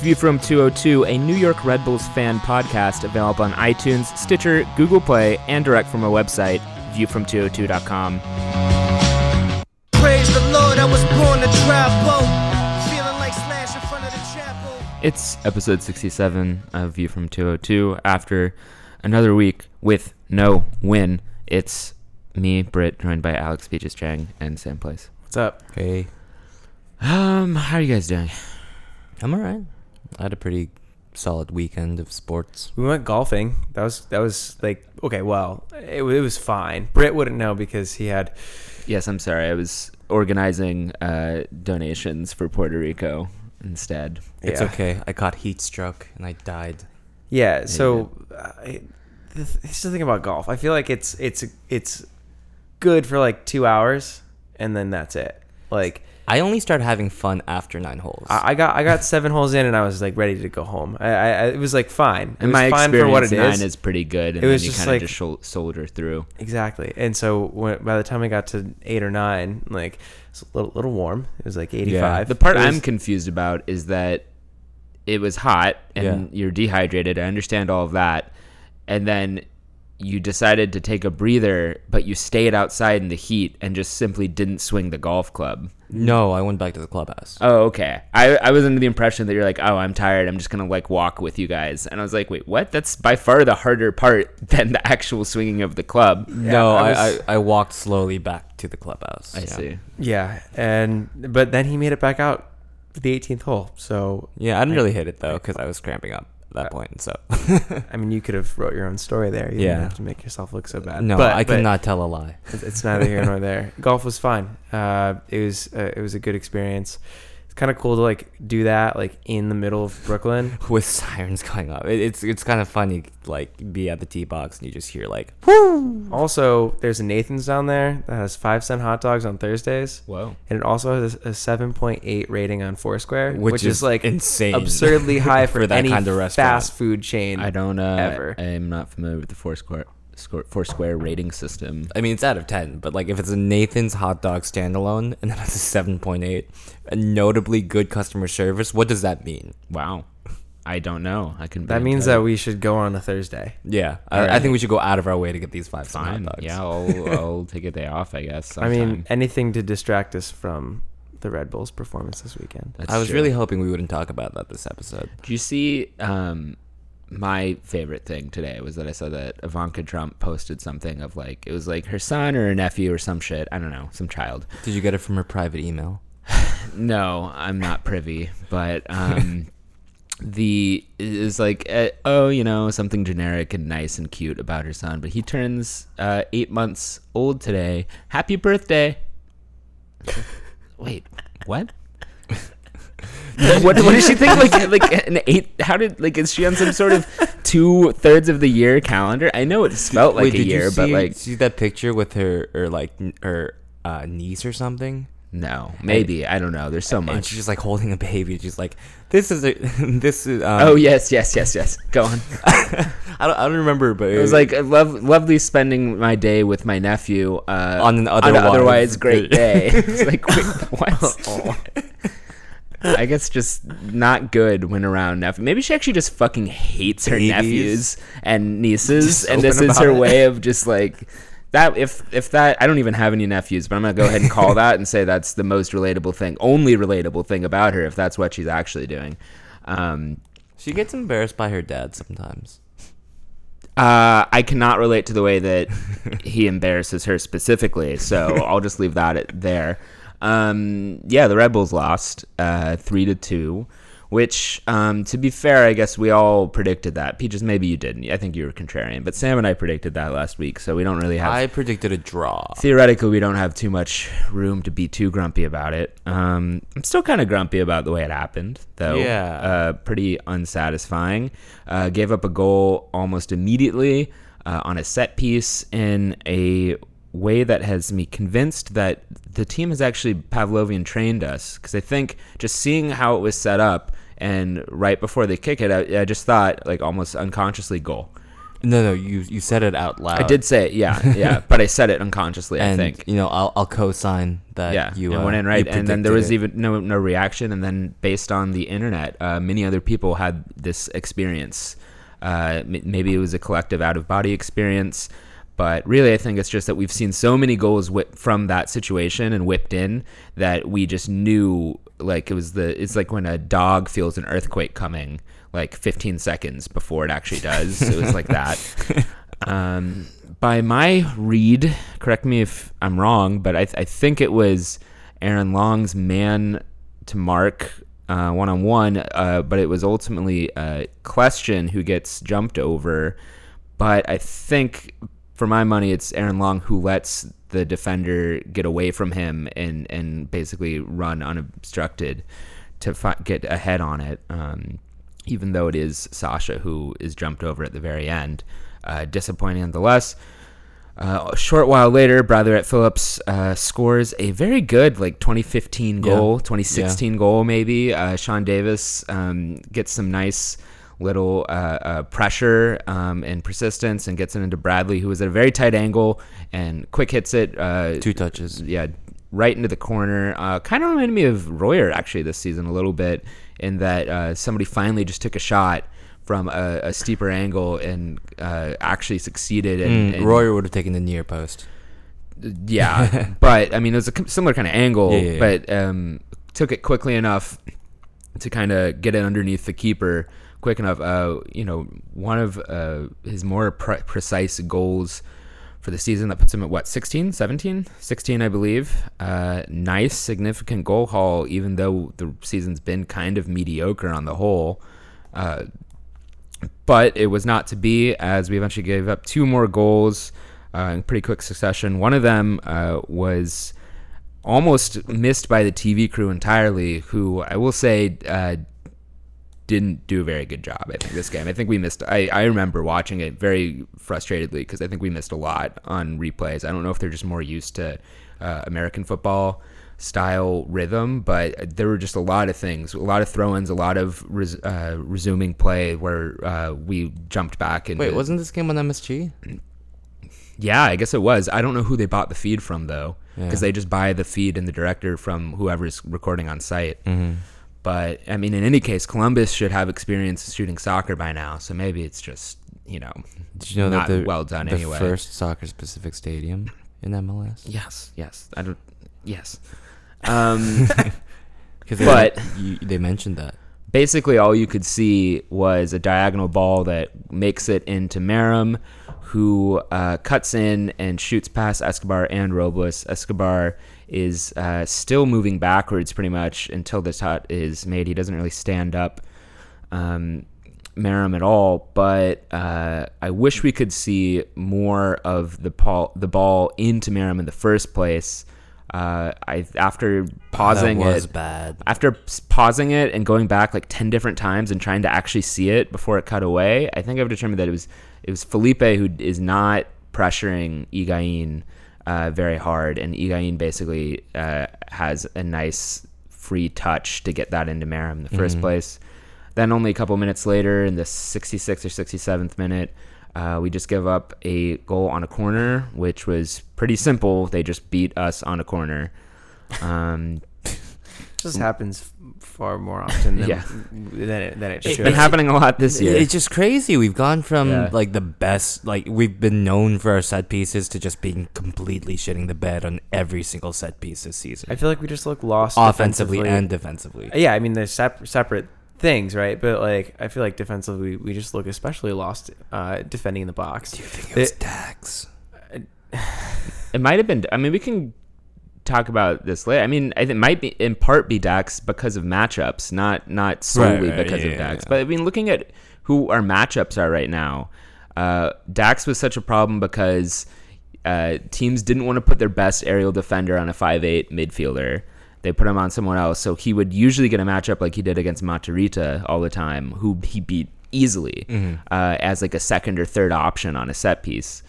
It's View from 202, a New York Red Bulls fan podcast available on iTunes, Stitcher, Google Play, and direct from our website, viewfrom202.com. Praise the Lord, I was born to travel. Feeling like Slash in front of the chapel. It's episode 67 of View from 202. After another week with no win, it's me, Brit, joined by Alex Peaches Chang and Sam Place. What's up? Hey, Um, how are you guys doing? I'm alright. I had a pretty solid weekend of sports. We went golfing. That was that was like okay. Well, it, it was fine. Brit wouldn't know because he had Yes, I'm sorry. I was organizing uh, donations for Puerto Rico instead. It's Yeah. okay. I caught heat stroke and I died. yeah. So uh, it, the, here's the thing about golf. I feel like it's it's it's good for like two hours and then that's it. Like I only started having fun after nine holes. I, I got I got seven holes in and I was like ready to go home. I, I, I it was like fine. It In was my fine experience, for what it nine is. is pretty good, and It was then you just kind of like- just shol- soldier through. Exactly. And so when, by the time I got to eight or nine, like it's a little, little warm. It was like 85. The part was- I'm confused about is that it was hot and Yeah. you're dehydrated. I understand all of that, and then you decided to take a breather, but you stayed outside in the heat and just simply didn't swing the golf club. no, I went back to the clubhouse. Oh, okay. I, I was under the impression that you're like, oh, I'm tired. I'm just gonna like walk with you guys, and I was like, wait, what? That's by far the harder part than the actual swinging of the club. no, I I, was- I, I walked slowly back to the clubhouse. I yeah. see. Yeah, and but then he made it back out for the 18th hole. So Yeah, I didn't really hit it though because I was cramping up at that point. So I mean, you could have wrote your own story there. You Yeah. didn't have to make yourself look so bad. no, but, I cannot tell a lie. It's it's neither here nor there. Golf was fine. Uh, it was uh, it was a good experience. It's kind of cool to like do that like in the middle of Brooklyn. With sirens going off. it, it's it's kind of funny. Like be at the tee box and you just hear like whoo. Also, there's a Nathan's down there that has five cent hot dogs on Thursdays, Whoa. and it also has a 7.8 rating on Foursquare, Which which, is is, like insane absurdly high for, for that any kind of restaurant. fast food chain. I don't uh, Ever. I'm not familiar with the Foursquare score, Foursquare rating system. I mean, it's out of 10, but like if it's a Nathan's hot dog standalone and then it's a 7.8, a notably good customer service, what does that mean? Wow. I don't know. I can. that means that we should go on a Thursday. Yeah, I, I think we should go out of our way to get these five star hot dogs. Yeah, I'll, I'll take a day off. I guess. I mean, anything to distract us from the Red Bulls performance this weekend. That's I was true. really hoping we wouldn't talk about that this episode. Do you see? Um, my favorite thing today was that I saw that Ivanka Trump posted something of like it was like her son or her nephew or some shit. I don't know, some child. Did you get it from her private email? No, I'm not privy, but um, the is like uh, oh, you know, something generic and nice and cute about her son. But he turns uh, eight months old today. Happy birthday! Wait, what? what, what does she think? Like, like an eight? How did like is she on some sort of two thirds of the year calendar? I know it's felt like Wait, a year, see, but like see that picture with her or like her uh, niece or something? no, maybe I don't know. There's so And much. she's just like holding a baby. She's like, "This is a, this is." Um, oh yes, yes, yes, yes. Go on. I don't, I don't remember, but It was like a lov- lovely spending my day with my nephew uh, On an on otherwise otherwise great day. it's like wait, what? I guess just not good when around nephew. Maybe she actually just fucking hates her Babies. nephews and nieces, Just and this is her it. way of just like that. If if that, I don't even have any nephews, but I'm gonna go ahead and call that and say that's the most relatable thing, only relatable thing about her, if that's what she's actually doing. Um, she gets embarrassed by her dad sometimes. Uh, I cannot relate to the way that he embarrasses her specifically, so I'll just leave that at there. Um, yeah, the Red Bulls lost uh, three to two, which, um, to be fair, I guess we all predicted that. Peaches, maybe you didn't. I think you were contrarian, but Sam and I predicted that last week, so we don't really have. I predicted a draw. Theoretically, we don't have too much room to be too grumpy about it. Um, I'm still kind of grumpy about the way it happened, though. Yeah. Uh, pretty unsatisfying. Uh, gave up a goal almost immediately uh, on a set piece in a way that has me convinced that the team has actually Pavlovian trained us. Because I think just seeing how it was set up and right before they kick it, I, I just thought, like, almost unconsciously goal. No, no, you you said it out loud. I did say it, yeah, yeah, but I said it unconsciously. and I think. you know I'll I'll co-sign that. yeah, you uh, went in right, and then there was it. even no no reaction, and then based on the internet, uh, many other people had this experience. Uh, m- maybe it was a collective out of body experience, but really, I think it's just that we've seen so many goals whip from that situation and whipped in that we just knew like it was the it's like when a dog feels an earthquake coming like 15 seconds before it actually does. it was like that. Um, by my read, correct me if I'm wrong, but I, I think it was Aaron Long's man to mark one on one, but it was ultimately uh, Question who gets jumped over. But I think, for my money, it's Aaron Long who lets the defender get away from him and, and basically run unobstructed to fi- get ahead on it. Um, even though it is Sasha who is jumped over at the very end. Uh, disappointing nonetheless. Uh, a short while later, Bradley Wright-Phillips uh, scores a very good, like 2015 goal, 2016 goal, maybe. Uh, Sean Davis um, gets some nice little uh, uh, pressure um, and persistence and gets it into Bradley, who was at a very tight angle and quick hits it. Uh, two touches. yeah, right into the corner. Uh, kind of reminded me of Royer actually this season a little bit, in that uh, somebody finally just took a shot from a, a steeper angle and uh, actually succeeded. And, Mm, and- Royer would have taken the near post. yeah, but I mean, it was a similar kind of angle, Yeah, yeah, yeah. but um, took it quickly enough to kind of get it underneath the keeper quick enough. Uh, you know, one of uh, his more pre- precise goals for the season that puts him at what 16 17 16 i believe uh, nice significant goal haul even though the season's been kind of mediocre on the whole uh, but it was not to be as we eventually gave up two more goals uh, in pretty quick succession. One of them uh, was almost missed by the TV crew entirely, who I will say uh, didn't do a very good job. I think this game. I think we missed. I, I remember watching it very frustratedly because I think we missed a lot on replays. I don't know if they're just more used to uh, American football style rhythm, but there were just a lot of things, a lot of throw-ins, a lot of res, uh, resuming play where uh, we jumped back and Wait, wasn't this game on MSG? yeah, I guess it was. I don't know who they bought the feed from though, because Yeah. they just buy the feed and the director from whoever's recording on site. Mm-hmm. But I mean, in any case, Columbus should have experience shooting soccer by now, so maybe it's just you know Did you know not that the, well done the anyway. first soccer specific stadium in MLS? Yes, yes, I don't. Yes, um, Because But- you, they mentioned that. Basically all you could see was a diagonal ball that makes it into Meram, who uh, cuts in and shoots past Escobar and Robles. Escobar is uh, still moving backwards pretty much until this shot is made. He doesn't really stand up um, at all, but uh, I wish we could see more of the, ball, the ball into Meram in the first place. Uh, I after pausing it, bad. after pausing it and going back like 10 different times and trying to actually see it before it cut away i think i've determined that it was it was felipe who is not pressuring Higuaín uh, very hard. And Higuaín basically uh, has a nice free touch to get that into Meram in the 1st place. Then only a couple minutes later in the 66th or 67th minute uh, we just give up a goal on a corner which was pretty simple they just beat us on a corner um, This happens far more often than Yeah. than it, than it It's should. been happening a lot this year. It's just crazy. We've gone from Yeah. like the best, like we've been known for our set pieces to just being completely shitting the bed on every single set piece this season, I feel like we just look lost offensively defensively. and defensively. yeah. I mean, they're sep- separate things, right? But like, I feel like defensively, we just look especially lost uh, defending the box. Do you think it was Dax? It might have been. I mean, we can talk about this later. I mean, I think it might be in part be Dax because of matchups, not not solely Right, right, because yeah, of Dax. yeah. But I mean, looking at who our matchups are right now, uh, Dax was such a problem because uh, teams didn't want to put their best aerial defender on a five-eight midfielder. They put him on someone else, so he would usually get a matchup like he did against Matarrita all the time, who he beat easily uh, as like a second or third option on a set piece.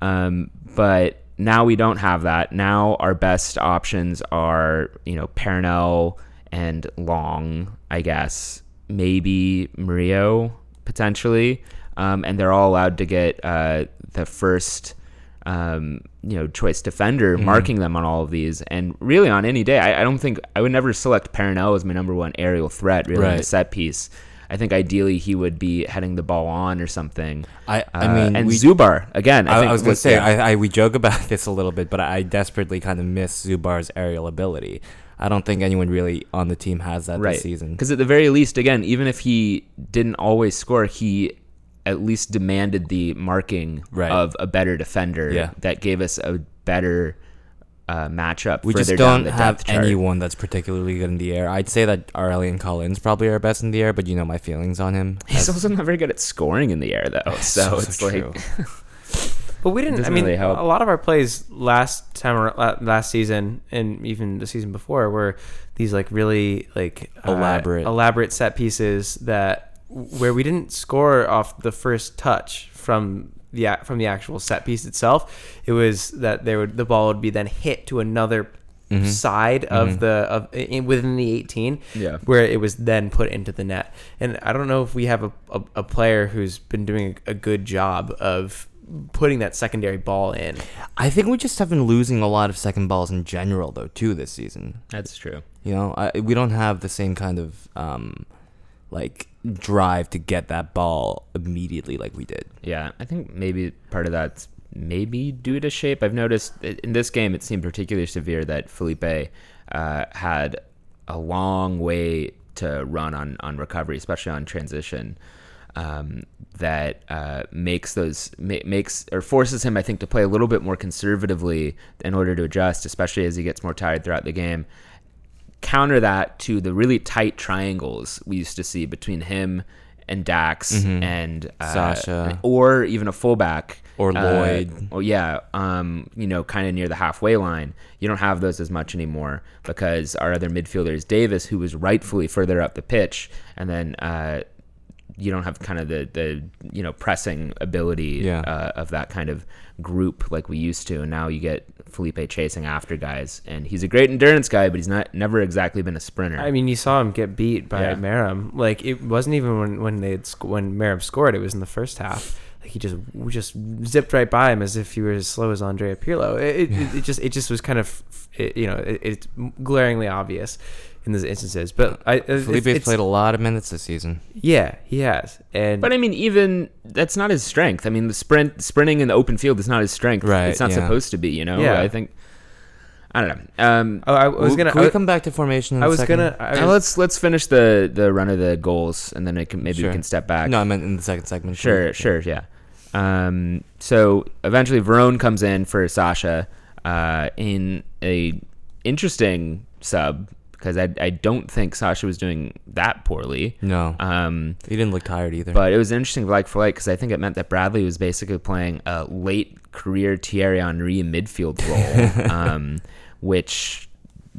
Um, but now we don't have that. Now our best options are, you know, Perrinelle and Long, I guess. Maybe Murillo, potentially. um, and they're all allowed to get uh, the first. Um, you know, choice defender Mm-hmm. marking them on all of these, and really on any day, I, I don't think I would never select Perrinelle as my number one aerial threat. Really, in the set piece, I think ideally he would be heading the ball on or something. I- I Uh, mean, and we- Zubar again. I, I, think I was gonna say. I, I we joke about this a little bit, but I desperately kind of miss Zubar's aerial ability. I don't think anyone really on the team has that right this season. because at the very least again even if he didn't always score he at least demanded the marking Right. of a better defender Yeah. that gave us a better uh, matchup We just don't the have anyone that's particularly good in the air. I'd say that Aurélien Collin's probably our best in the air, but you know my feelings on him. he's also not very good at scoring in the air though so also it's like true. But we didn't. I mean, really a lot of our plays last time, ar- la- last season, and even the season before, were these like really like uh, Elaborate. elaborate set pieces that where we didn't score off the first touch from the from the actual set piece itself. It was that there would the ball would be then hit to another side of the of in, within the 18 Yeah. where it was then put into the net and i don't know if we have a, a, a player who's been doing a, a good job of putting that secondary ball in I think we just have been losing a lot of second balls in general though too this season. that's true You know, I, we don't have the same kind of um, like drive to get that ball immediately like we did. Yeah, I think maybe part of that's maybe due to shape. I've noticed in this game it seemed particularly severe that Felipe uh, had a long way to run on, on recovery, especially on transition. Um, that uh, makes those ma- makes or forces him, I think, to play a little bit more conservatively in order to adjust, especially as he gets more tired throughout the game counter that to the really tight triangles we used to see between him and Dax and uh, Mm-hmm. Sasha. or even a fullback Or uh, Lloyd. or yeah, um, you know, kind of near the halfway line. You don't have those as much anymore because our other midfielder is Davis, who was rightfully further up the pitch, and then uh, you don't have kind of the the you know pressing ability Yeah. uh, of that kind of group like we used to, and now you get Felipe chasing after guys, and he's a great endurance guy, but he's not never exactly been a sprinter. I mean, you saw him get beat by Yeah. Meram. Like it wasn't even when when they sc- when Meram scored. It was in the first half. Like he just just zipped right by him as if he were as slow as Andrea Pirlo. It, it, it just it just was kind of you know it, it's glaringly obvious in those instances. But I it- Felipe's it's- played a lot of minutes this season. yeah he has and But I mean, even that's not his strength. I mean, the sprint, sprinting in the open field is not his strength. Right, It's not yeah. supposed to be. You know. Yeah. I think. I don't know. Um, oh, I was gonna we I, come back to formation? In I a was second? gonna I uh, was, let's let's finish the the run of the goals, and then I can maybe Sure. we can step back. No, I meant in the second segment. Sure, sure, yeah. Um, so eventually, Verón comes in for Sasha uh, in a interesting sub because I, I don't think Sasha was doing that poorly. No, Um, he didn't look tired either. but it was interesting like for like because I think it meant that Bradley was basically playing a late career Thierry Henry midfield role, um, which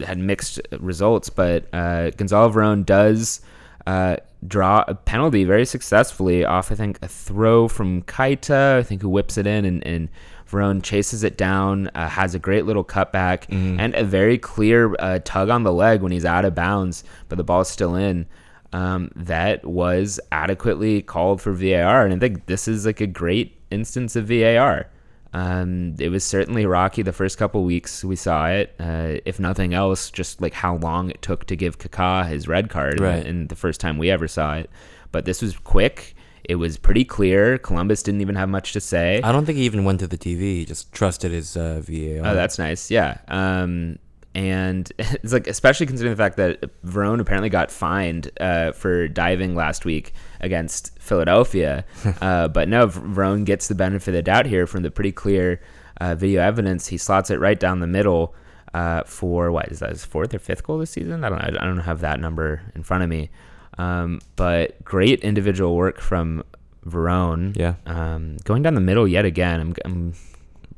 had mixed results. But uh, Gonzalo Verón does uh, draw a penalty very successfully off I think a throw from Kaita, I think who whips it in and. and Verón chases it down, uh, has a great little cutback, and a very clear uh, tug on the leg when he's out of bounds, but the ball's still in um, that was adequately called for VAR. And I think this is like a great instance of VAR. Um, it was certainly rocky the first couple weeks we saw it. Uh, if nothing else, just like how long it took to give Kaká his red card in the- Right. in the first time we ever saw it. But this was quick. It was pretty clear. Columbus didn't even have much to say. I don't think he even went to the TV. He just trusted his uh, VAR. Oh, that's nice. Yeah. Um, and it's like, especially considering the fact that Verón apparently got fined uh, for diving last week against Philadelphia. uh, but no, Verón gets the benefit of the doubt here from the pretty clear uh, video evidence. He slots it right down the middle uh, for what is that his fourth or fifth goal this season? I don't know. I don't have that number in front of me. Um, but great individual work from Verón. Yeah. Um, going down the middle yet again. I'm, I'm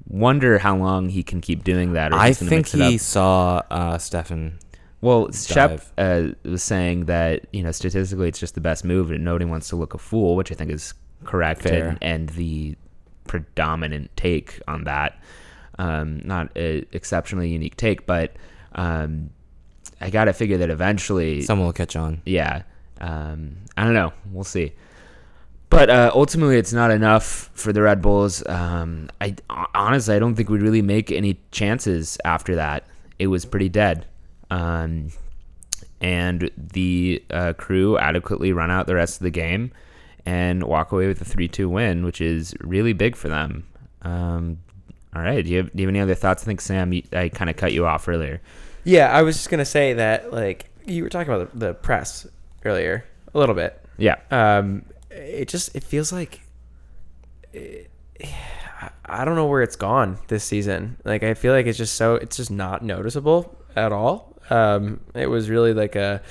wonder how long he can keep doing that. Or I think he saw uh, Stefan. Well, Shep uh, was saying that you know statistically it's just the best move, and nobody wants to look a fool, which I think is correct and, and the predominant take on that. Um, not an exceptionally unique take, but um, I got to figure that eventually, Someone will catch on. yeah. Um, I don't know. We'll see. But uh, ultimately, it's not enough for the Red Bulls. Um, I honestly, I don't think we'd really make any chances after that. It was pretty dead, um, and the uh, crew adequately run out the rest of the game and walk away with a three-two win, which is really big for them. Um, all right, do you, have, do you have any other thoughts? I think Sam, you, I kind of cut you off earlier. Yeah, I was just gonna say that like you were talking about the, the press earlier a little bit. Yeah, Um, it just it feels like it, I don't know where it's gone this season. Like I feel like it's just so it's just not noticeable at all. Um, it was really like a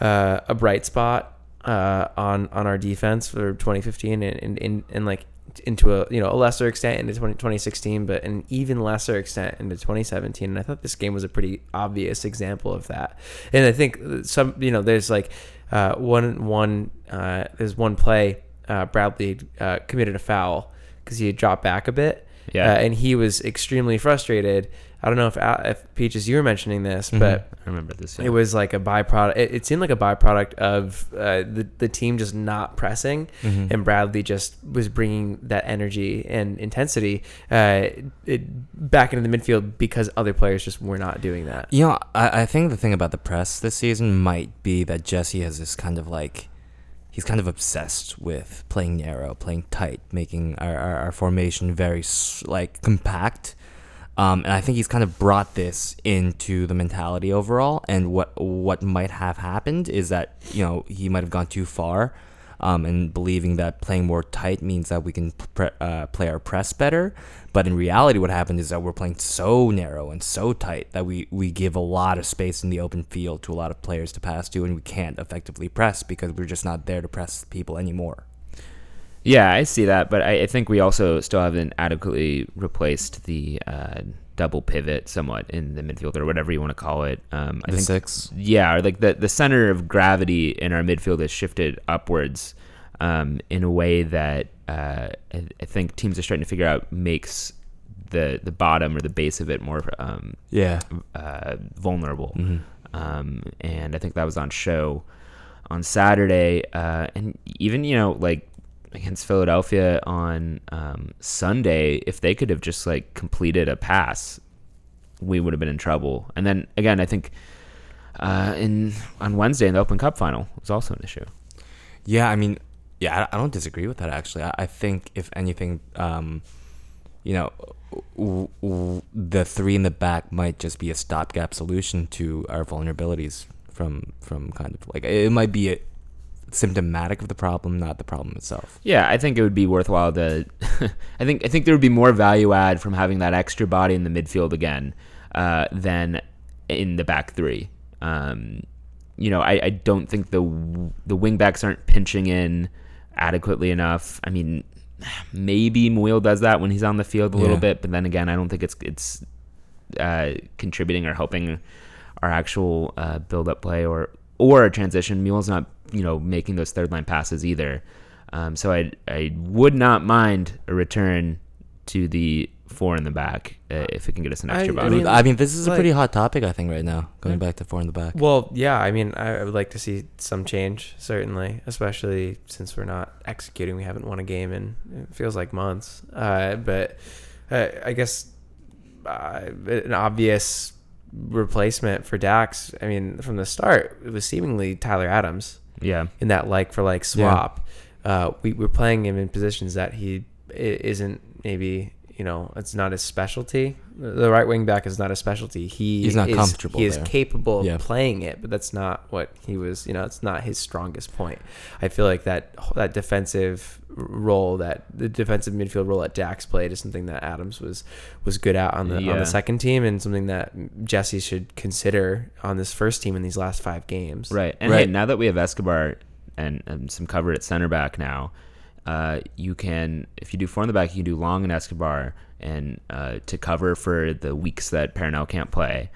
uh, a bright spot uh, on on our defense for 2015 and and, and, like into a you know a lesser extent into 20, 2016 but an even lesser extent into 2017 and i thought this game was a pretty obvious example of that. And i think some you know there's like uh, one one uh, there's one play uh, bradley uh, committed a foul because he dropped back a bit Yeah. uh, and he was extremely frustrated i don't know if if peaches you were mentioning this Mhm. but I remember this. it was like a byproduct. It, it seemed like a byproduct of uh, the the team just not pressing, Mhm. and Bradley just was bringing that energy and intensity uh, it, back into the midfield because other players just were not doing that. You know, I, I think the thing about the press this season might be that Jesse has this kind of like he's kind of obsessed with playing narrow, playing tight, making our, our, our formation very like compact. Um, and I think he's kind of brought this into the mentality overall. And what what might have happened is that you know he might have gone too far, um, and believing that playing more tight means that we can pre- uh, play our press better. But in reality, what happened is that we're playing so narrow and so tight that we, we give a lot of space in the open field to a lot of players to pass to, and we can't effectively press because we're just not there to press people anymore. Yeah, I see that, but I, I think we also still haven't adequately replaced the uh, double pivot somewhat in the midfield or whatever you want to call it. Um, I The think, six. yeah, or like the the center of gravity in our midfield has shifted upwards um, in a way that uh, I, I think teams are starting to figure out makes the the bottom or the base of it more um, Yeah. uh, vulnerable. Mhm. Um, and I think that was on show on Saturday. Uh, and even, you know, like against Philadelphia on um, Sunday, if they could have just like completed a pass, we would have been in trouble. And then again, I think uh, in on Wednesday in the Open Cup final was also an issue. Yeah, I mean, yeah, I don't disagree with that actually. I, think if anything, um, you know, w- w- the three in the back might just be a stopgap solution to our vulnerabilities from from kind of like it might be a, symptomatic of the problem, not the problem itself. Yeah, I think it would be worthwhile to. I think I think there would be more value add from having that extra body in the midfield again uh, than in the back three. Um, you know, I, I don't think the the wing backs aren't pinching in adequately enough. I mean, maybe Muyl does that when he's on the field a little bit, but then again, I don't think it's it's uh, contributing or helping our actual uh, build up play or or a transition. Muyl's not you know making those third line passes either. Um, so I I would not mind a return to the four in the back uh, if it can get us an extra I- I body. mean, I mean, this is a like- pretty hot topic, I think, right now. Going back to four in the back. Well, yeah, I mean, I I would like to see some change, certainly, especially since we're not executing. We haven't won a game in it feels like months. Uh, but uh, I guess uh, an obvious replacement for Dax. I mean, from the start, it was seemingly Tyler Adams yeah, in that like for like swap. Uh, we we're playing him in positions that he isn't maybe you know it's not his specialty. The the right wing back is not a specialty. He He's not is, comfortable He is capable Yeah. of playing it, but that's not what he was. You know, it's not his strongest point. I feel like that that defensive role, that the defensive midfield role that Dax played, is something that Adams was was good at on the on the second team, and something that Jesse should consider on this first team in these last five games. right. And hey, now that we have Escobar and, and some cover at center back now, uh, you can if you do four in the back, you can do Long and Escobar and uh, to cover for the weeks that Perrinelle can't play,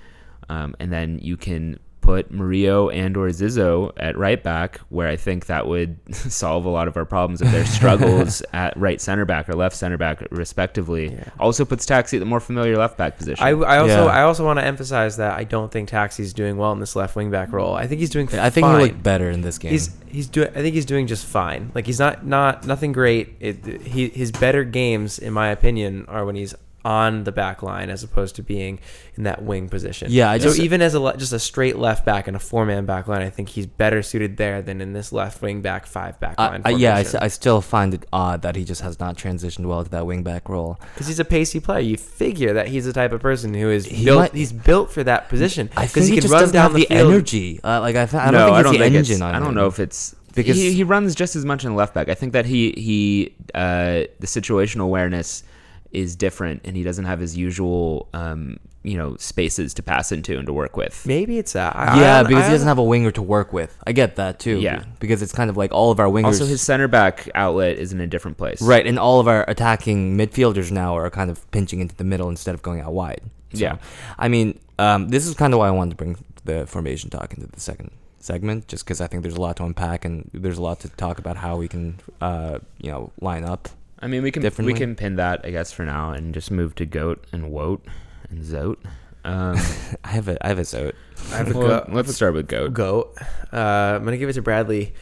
um, and then you can put Murillo and or Zizzo at right back, where I think that would solve a lot of our problems of their struggles at right center back or left center back, respectively. Yeah. Also puts Taxi at the more familiar left back position. I, I also Yeah. I also want to emphasize that I don't think Taxi's doing well in this left wing back role. I think he's doing. I think fine. he looked better in this game. He's he's doing. I think he's doing just fine. Like he's not not nothing great. It, he his better games, in my opinion, are when he's on the back line as opposed to being in that wing position. Yeah, I so even as a just a straight left back and a four man back line, I think he's better suited there than in this left wing back five back I, line. I, yeah, I, formation. s- I still find it odd that he just has not transitioned well to that wing back role. because he's a pacey player. You figure that he's the type of person who is He built. might- he's built for that position I because think he, he, can just run doesn't down have the, the, energy. Uh, like I, th- I don't no, think I it's don't the think engine it's, on I don't him. know if it's Because- because he, he runs just as much in the left back. I think that he he uh, the situational awareness is different, and he doesn't have his usual um, you know spaces to pass into and to work with. Maybe it's that. I- yeah, I- because I- he doesn't have a winger to work with. I get that too. Yeah. because it's kind of like all of our wingers. Also, his center back outlet is in a different place. right, and all of our attacking midfielders now are kind of pinching into the middle instead of going out wide. So, Yeah. I mean, um, this is kind of why I wanted to bring the formation talk into the second segment, just because I think there's a lot to unpack and there's a lot to talk about how we can, uh, you know, line up. I mean, we can we can pin that I guess for now and just move to goat and woat and zoat. Um, I have a, I have a zote. I have a well, go- let's start with goat. goat. Uh, I'm gonna give it to Bradley.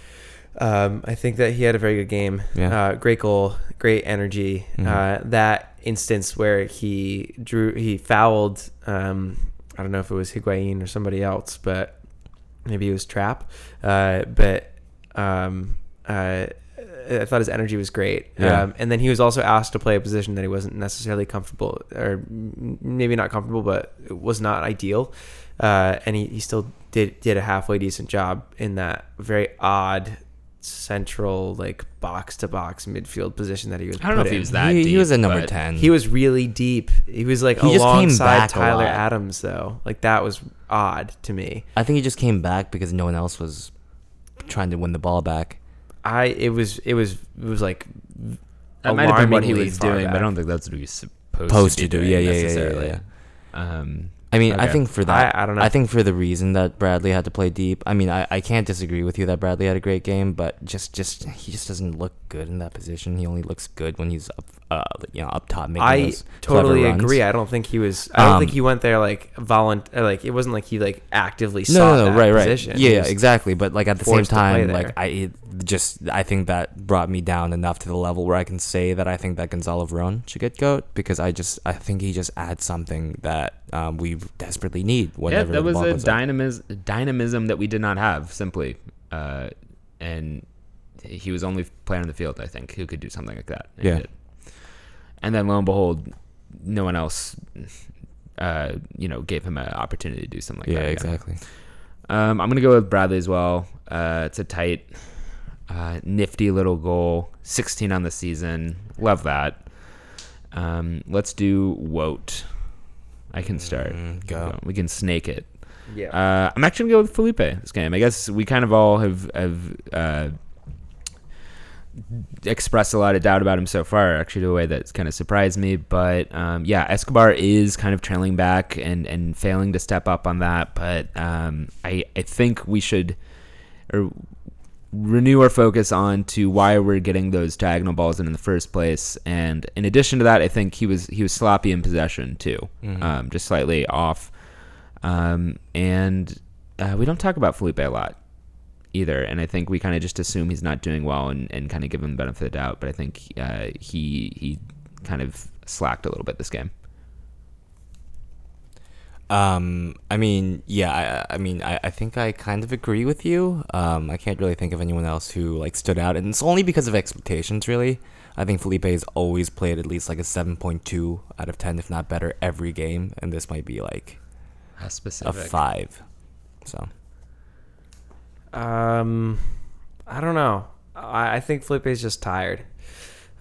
Um, I think that he had a very good game. Yeah. Uh, great goal, great energy. Mhm. Uh, that instance where he drew, he fouled. Um, I don't know if it was Higuain or somebody else, but maybe it was Trapp. Uh, but um, uh, I thought his energy was great. Yeah. Um, and then he was also asked to play a position that he wasn't necessarily comfortable, or maybe not comfortable, but it was not ideal. Uh, and he, he still did did a halfway decent job in that very odd central like box to box midfield position that he was. I don't know put if he was that. he, he was a number ten. He was really deep. He was like He just came alongside back a Tyler. Adams though. Like that was odd to me. I think he just came back because no one else was trying to win the ball back. I it was it was it was like That might have been what he was far doing, but I don't think that's what he was supposed, Supposed to, to do. doing Yeah, yeah, yeah, yeah, yeah. Um, I mean, I think for that, I- I don't know. I think for the reason that Bradley had to play deep. I mean, I, I can't disagree with you that Bradley had a great game, but just just he just doesn't look good in that position. He only looks good when he's up, uh, you know, up top making I totally runs. agree. I don't think he was. I don't Um, think he went there like volunt. Like it wasn't like he like actively No, sought no, no, that right, right. position. Yeah, yeah, exactly. But like at the same forced to play time, like I just I think that brought me down enough to the level where I can say that I think that Gonzalo Veron should get goat because I just I think he just adds something that um, we desperately need yeah, whenever that the was ball a goes up. dynamism, dynamism that we did not have simply, uh, and he was only player on the field I think who could do something like that. and he Yeah. Did. and then lo and behold, no one else, uh, you know, gave him an opportunity to do something like yeah, that. Yeah, exactly. Um, I'm gonna go with Bradley as well. Uh, it's a tight, uh, nifty little goal. 16 on the season. Love that. Um, let's do Wout. I can start. Mm, go. We can snake it. yeah. Uh, I'm actually gonna go with Felipe this game. I guess we kind of all have have uh, expressed a lot of doubt about him so far. Actually, a way that's kind of surprised me. But um, yeah, Escobar is kind of trailing back and and failing to step up on that. But um, I I think we should or renew our focus on to why we're getting those diagonal balls in in the first place. And in addition to that, I think he was he was sloppy in possession too, Mhm. um, just slightly off. Um, and uh, we don't talk about Felipe a lot either. And I think we kind of just assume he's not doing well and, and kind of give him the benefit of the doubt. But I think uh, he he kind of slacked a little bit this game. Um, I mean, yeah, I, I mean, I, I think I kind of agree with you. Um, I can't really think of anyone else who like stood out, and it's only because of expectations, really. I think Felipe has always played at least like a seven point two out of ten, if not better, every game, and this might be like A specific a five. So Um, I don't know. I, I think Felipe's just tired.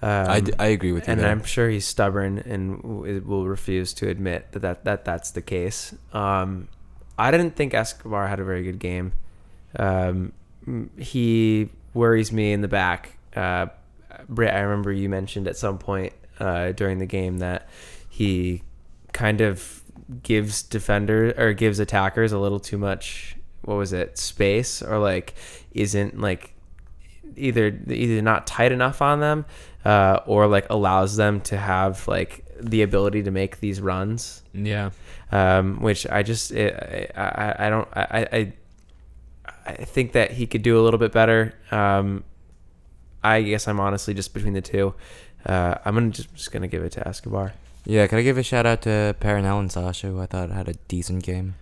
Um, I, d- I agree with you. and there. I'm sure he's stubborn and w- will refuse to admit that, that, that that's the case. Um, I didn't think Escobar had a very good game. Um, he worries me in the back. Uh, Brit, I remember you mentioned at some point uh, during the game that he kind of gives defenders or gives attackers a little too much what was it space or like isn't like either either not tight enough on them uh, or like allows them to have like the ability to make these runs Yeah. um, which I just it, I, I I don't I, I I think that he could do a little bit better. Um, I guess I'm honestly just between the two. Uh, I'm gonna just, just gonna give it to Escobar. Yeah, can I give a shout out to Perrinelle and Sasha, who I thought had a decent game.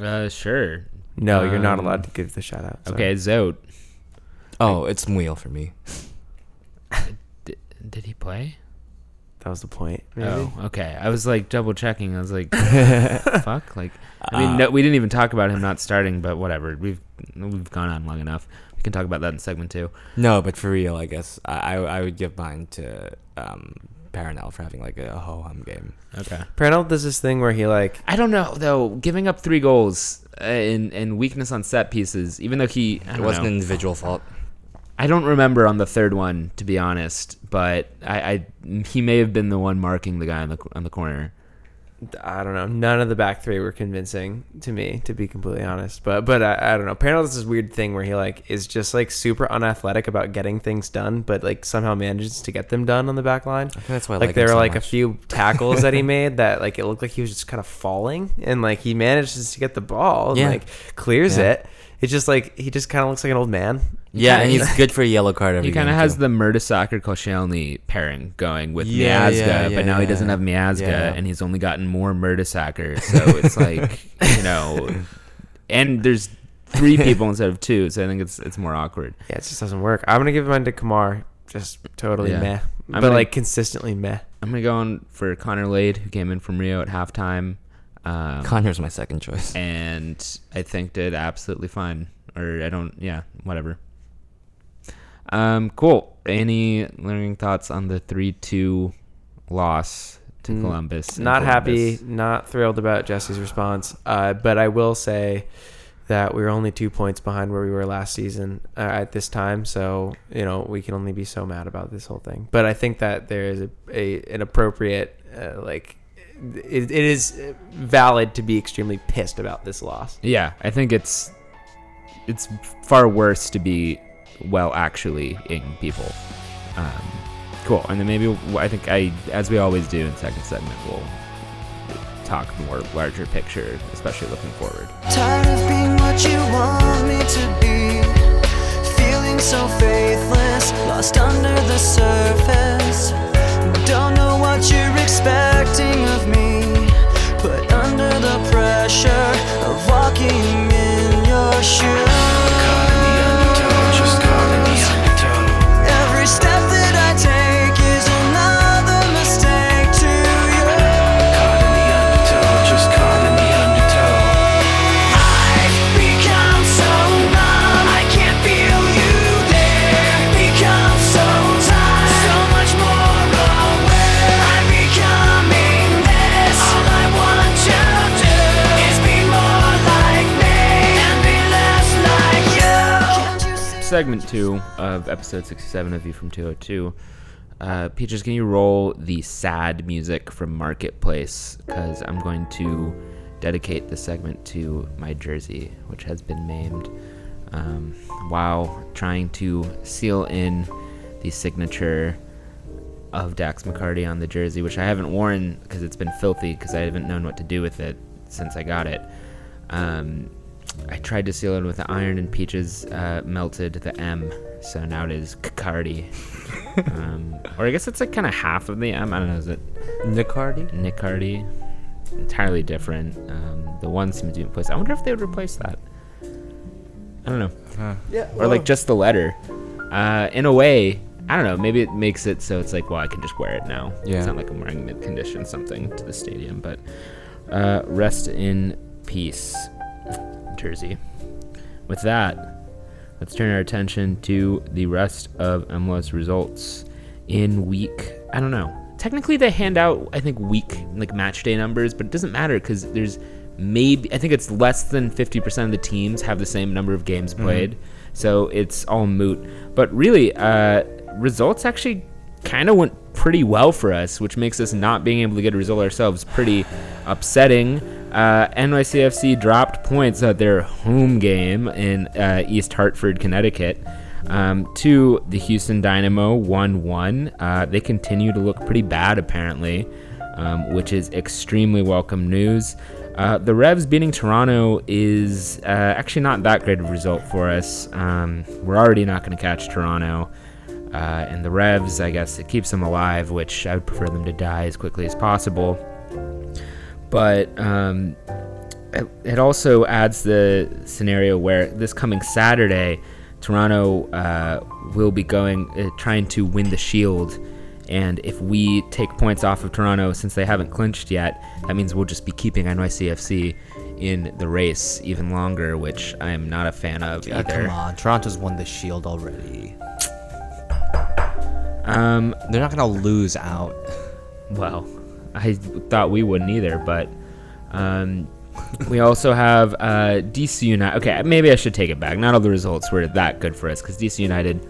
Uh, sure. No, you're not Um, allowed to give the shout out. sorry. Okay, Zote. Oh, it's Muyl for me. D- did he play? that was the point. Maybe? Oh, okay. I was like double checking. I was like, fuck. Like, I mean, Uh, no, we didn't even talk about him not starting, but whatever. We've we've gone on long enough. We can talk about that in segment two. No, but for real, I guess I I, I would give mine to um, Perrinelle for having like a ho hum game. Okay. Perrinelle does this thing where he like I don't know though. Giving up three goals uh, and and weakness on set pieces, even though he It wasn't know. an individual fault. I don't remember on the third one to be honest, but I, I he may have been the one marking the guy on the on the corner. I don't know. None of the back three were convincing to me, to be completely honest. But but I, I don't know. Perrinelle does this weird thing where he like is just like super unathletic about getting things done, but like somehow manages to get them done on the back line. I think that's why I like like there were so like a few tackles that he made that like it looked like he was just kind of falling and like he manages to get the ball and Yeah. like clears Yeah. it it's just like he just kind of looks like an old man Yeah, and he's good for a yellow card every He kind of has too. the Mertesacker Koscielny pairing going with Yeah, Miazga, yeah, but now he doesn't have Miazga, yeah. and he's only gotten more Mertesacker. So it's like you know, and there's three people instead of two, so I think it's it's more awkward. yeah it just doesn't work i'm gonna give mine to Kemar just totally Yeah. meh but gonna- like consistently meh I'm gonna go on for Connor Lade, who came in from Rio at halftime. Um, Connor's my second choice. and I think did absolutely fine. Or I don't, yeah, whatever. Um, cool. Any learning thoughts on the three-two loss to Mm, Columbus? not happy not thrilled about jesse's response uh, but i will say that we are only two points behind where we were last season uh, at this time so you know we can only be so mad about this whole thing but i think that there is a, a an appropriate uh, like it, it is valid to be extremely pissed about this loss Yeah, I think it's it's far worse to be well actually ing people. Um, cool, and then maybe I think I, as we always do in second segment, we'll talk more larger picture, especially looking forward. Tired of being what you want me to be. Feeling so faithless, lost under the surface. Don't know what you're expecting of me. Put under the pressure of walking in your shoes. Segment two of episode 67 of View from 202. Uh, Peaches, can you roll the sad music from Marketplace? Because I'm going to dedicate the segment to my jersey, which has been maimed, um, while trying to seal in the signature of Dax McCarty on the jersey, which I haven't worn because it's been filthy because I haven't known what to do with it since I got it. Um, I tried to seal it with the iron and peaches uh, melted the M, so now it is Cardi. um, or I guess it's like kind of half of the M. I don't know. Is it Nicardi? Nicardi. Entirely different. Um, the one seems to be in place. I wonder if they would replace that. I don't know. yeah Or like just the letter. Uh, in a way, I don't know. Maybe it makes it so it's like, well, I can just wear it now. Yeah. It's not like I'm wearing mid condition something to the stadium. But uh, rest in peace, Jersey. With that, let's turn our attention to the rest of MLS results in week. I don't know. Technically, they hand out I think week like match day numbers, but it doesn't matter because there's maybe I think it's less than 50% of the teams have the same number of games played, so it's all moot. But really, uh, results actually kind of went pretty well for us, which makes us not being able to get a result ourselves pretty upsetting. Uh, NYCFC dropped points at their home game in uh, East Hartford, Connecticut, um, to the Houston Dynamo 1 1. Uh, they continue to look pretty bad, apparently, um, which is extremely welcome news. Uh, the Revs beating Toronto is uh, actually not that great of a result for us. Um, we're already not going to catch Toronto. Uh, and the Revs, I guess, it keeps them alive, which I would prefer them to die as quickly as possible. But um, it, it also adds the scenario where this coming Saturday, Toronto uh, will be going uh, trying to win the Shield, and if we take points off of Toronto since they haven't clinched yet, that means we'll just be keeping NYCFC in the race even longer, which I am not a fan of Uh, either. come on, Toronto's won the Shield already. Um, They're not gonna lose out. well, I thought we wouldn't either, but um, we also have uh, DC United. Okay, maybe I should take it back. Not all the results were that good for us because DC United.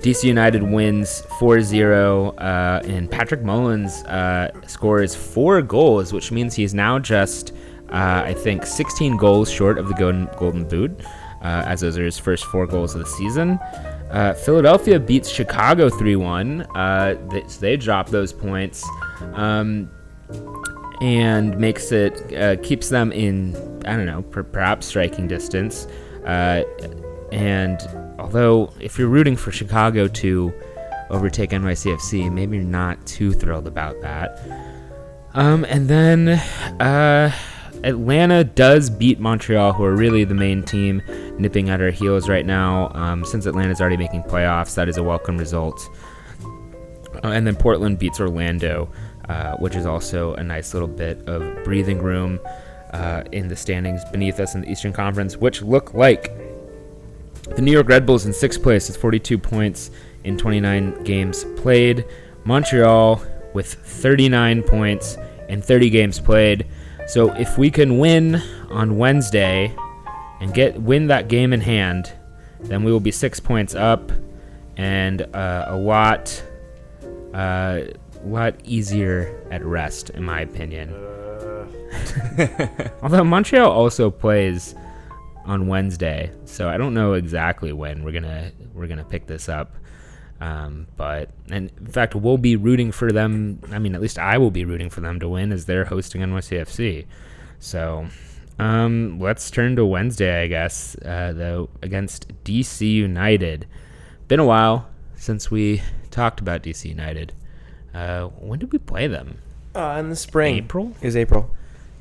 DC United wins 4-0, uh, and Patrick Mullins uh, scores four goals, which means he's now just, uh, I think, 16 goals short of the Golden, golden Boot, uh, as those are his first four goals of the season. Uh, Philadelphia beats Chicago 3-1. Uh, they, so they drop those points. Um, and makes it uh, keeps them in I don't know per- perhaps striking distance. Uh, and although if you're rooting for Chicago to overtake NYCFC, maybe you're not too thrilled about that. Um, and then uh, Atlanta does beat Montreal, who are really the main team nipping at our heels right now. Um, since Atlanta's already making playoffs, that is a welcome result. Uh, and then Portland beats Orlando, uh, which is also a nice little bit of breathing room uh, in the standings beneath us in the Eastern Conference, which look like the New York Red Bulls in sixth place with 42 points in 29 games played. Montreal with 39 points in 30 games played. So if we can win on Wednesday and get win that game in hand, then we will be six points up and uh, a lot, uh, lot easier at rest, in my opinion. Although Montreal also plays on Wednesday, so I don't know exactly when we're gonna we're gonna pick this up. Um, but and in fact, we'll be rooting for them. I mean, at least I will be rooting for them to win as they're hosting NYCFC. So um, let's turn to Wednesday, I guess, uh, though against DC United. Been a while since we talked about DC United. Uh, when did we play them? Uh, in the spring. April? Is April.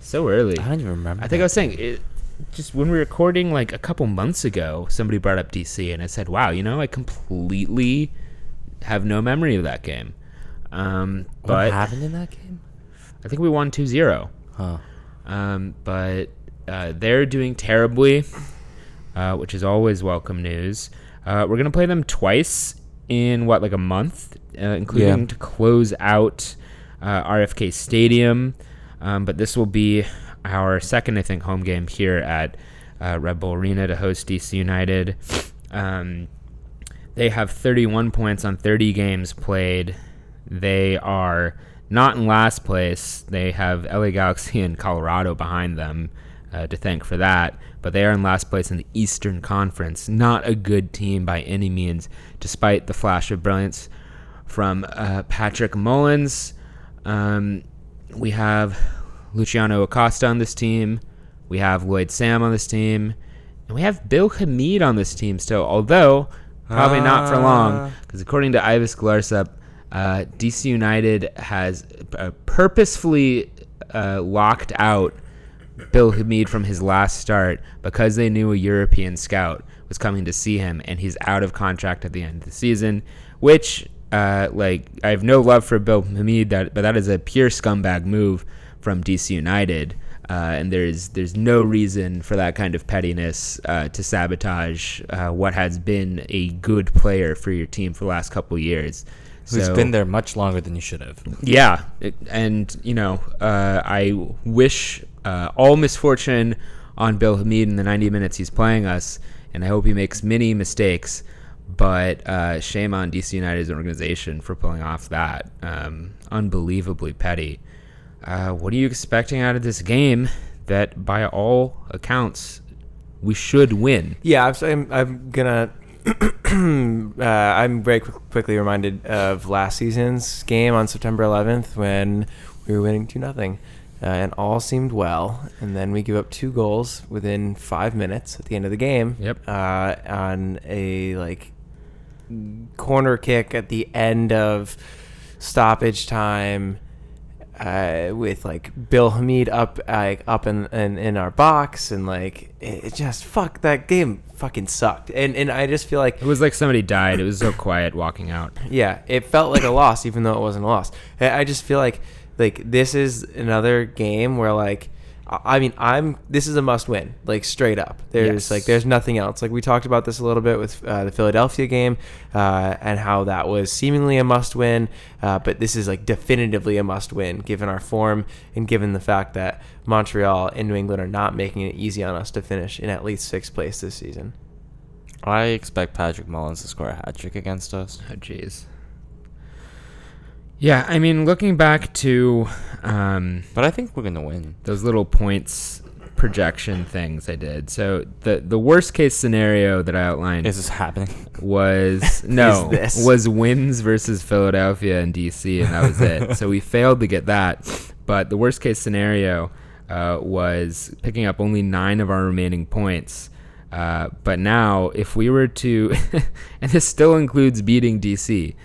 So early. I don't even remember. I think I was saying it, just when we were recording like a couple months ago, somebody brought up DC, and I said, "Wow, you know, I completely have no memory of that game." Um, what but happened in that game? I think we won 2-0. Huh. Um, but uh, they're doing terribly, uh, which is always welcome news. Uh, we're gonna play them twice in what like a month, uh, including Yeah. to close out uh, RFK Stadium. Um, but this will be our second, I think, home game here at uh, Red Bull Arena to host DC United. Um, they have 31 points on 30 games played. They are not in last place. They have LA Galaxy and Colorado behind them uh, to thank for that. But they are in last place in the Eastern Conference. Not a good team by any means, despite the flash of brilliance from uh, Patrick Mullins. Um, we have Luciano Acosta on this team. We have Lloyd Sam on this team. And we have Bill Hamid on this team still, although probably not for long, because according to Ivis Glarsep, uh, DC United has uh, purposefully uh, locked out Bill Hamid from his last start because they knew a European scout was coming to see him, and he's out of contract at the end of the season. Which, uh, like, I have no love for Bill Hamid, that but that is a pure scumbag move from DC United. Uh, and there's there's no reason for that kind of pettiness uh, to sabotage uh, what has been a good player for your team for the last couple years. Who's So- been there much longer than you should have. yeah, it- and you know, uh, I wish uh, all misfortune on Bill Hamid in the 90 minutes he's playing us, and I hope he makes many mistakes. But uh, shame on DC United's organization for pulling off that. Um, unbelievably petty. Uh, what are you expecting out of this game that, by all accounts, we should win? Yeah, I'm, I'm, I'm gonna. uh, I'm very quick, quickly reminded of last season's game on September 11th when we were winning two nothing, uh, and all seemed well, and then we give up two goals within five minutes at the end of the game. Yep. Uh, on a like corner kick at the end of stoppage time uh, with like Bill Hamid up like up in, in in our box and like it, it just fuck that game fucking sucked and and I just feel like It was like somebody died. It was so quiet walking out. yeah it felt like a loss even though it wasn't a loss I I just feel like like this is another game where like I I mean I'm this is a must win like straight up there's Yes. like there's nothing else like we talked about this a little bit with uh, the Philadelphia game uh, and how that was seemingly a must win uh, but this is like definitively a must win given our form and given the fact that Montreal and New England are not making it easy on us to finish in at least sixth place this season I expect Patrick Mullins to score a hat trick against us. Oh, jeez. Yeah, I mean, looking back to um, But I think we're gonna win. those little points projection things I did. So the the worst case scenario that I outlined Is this happening? was no this? was wins versus Philadelphia and DC, and that was it. so we failed to get that. But the worst case scenario uh, was picking up only nine of our remaining points. Uh, but now, if we were to, and this still includes beating DC.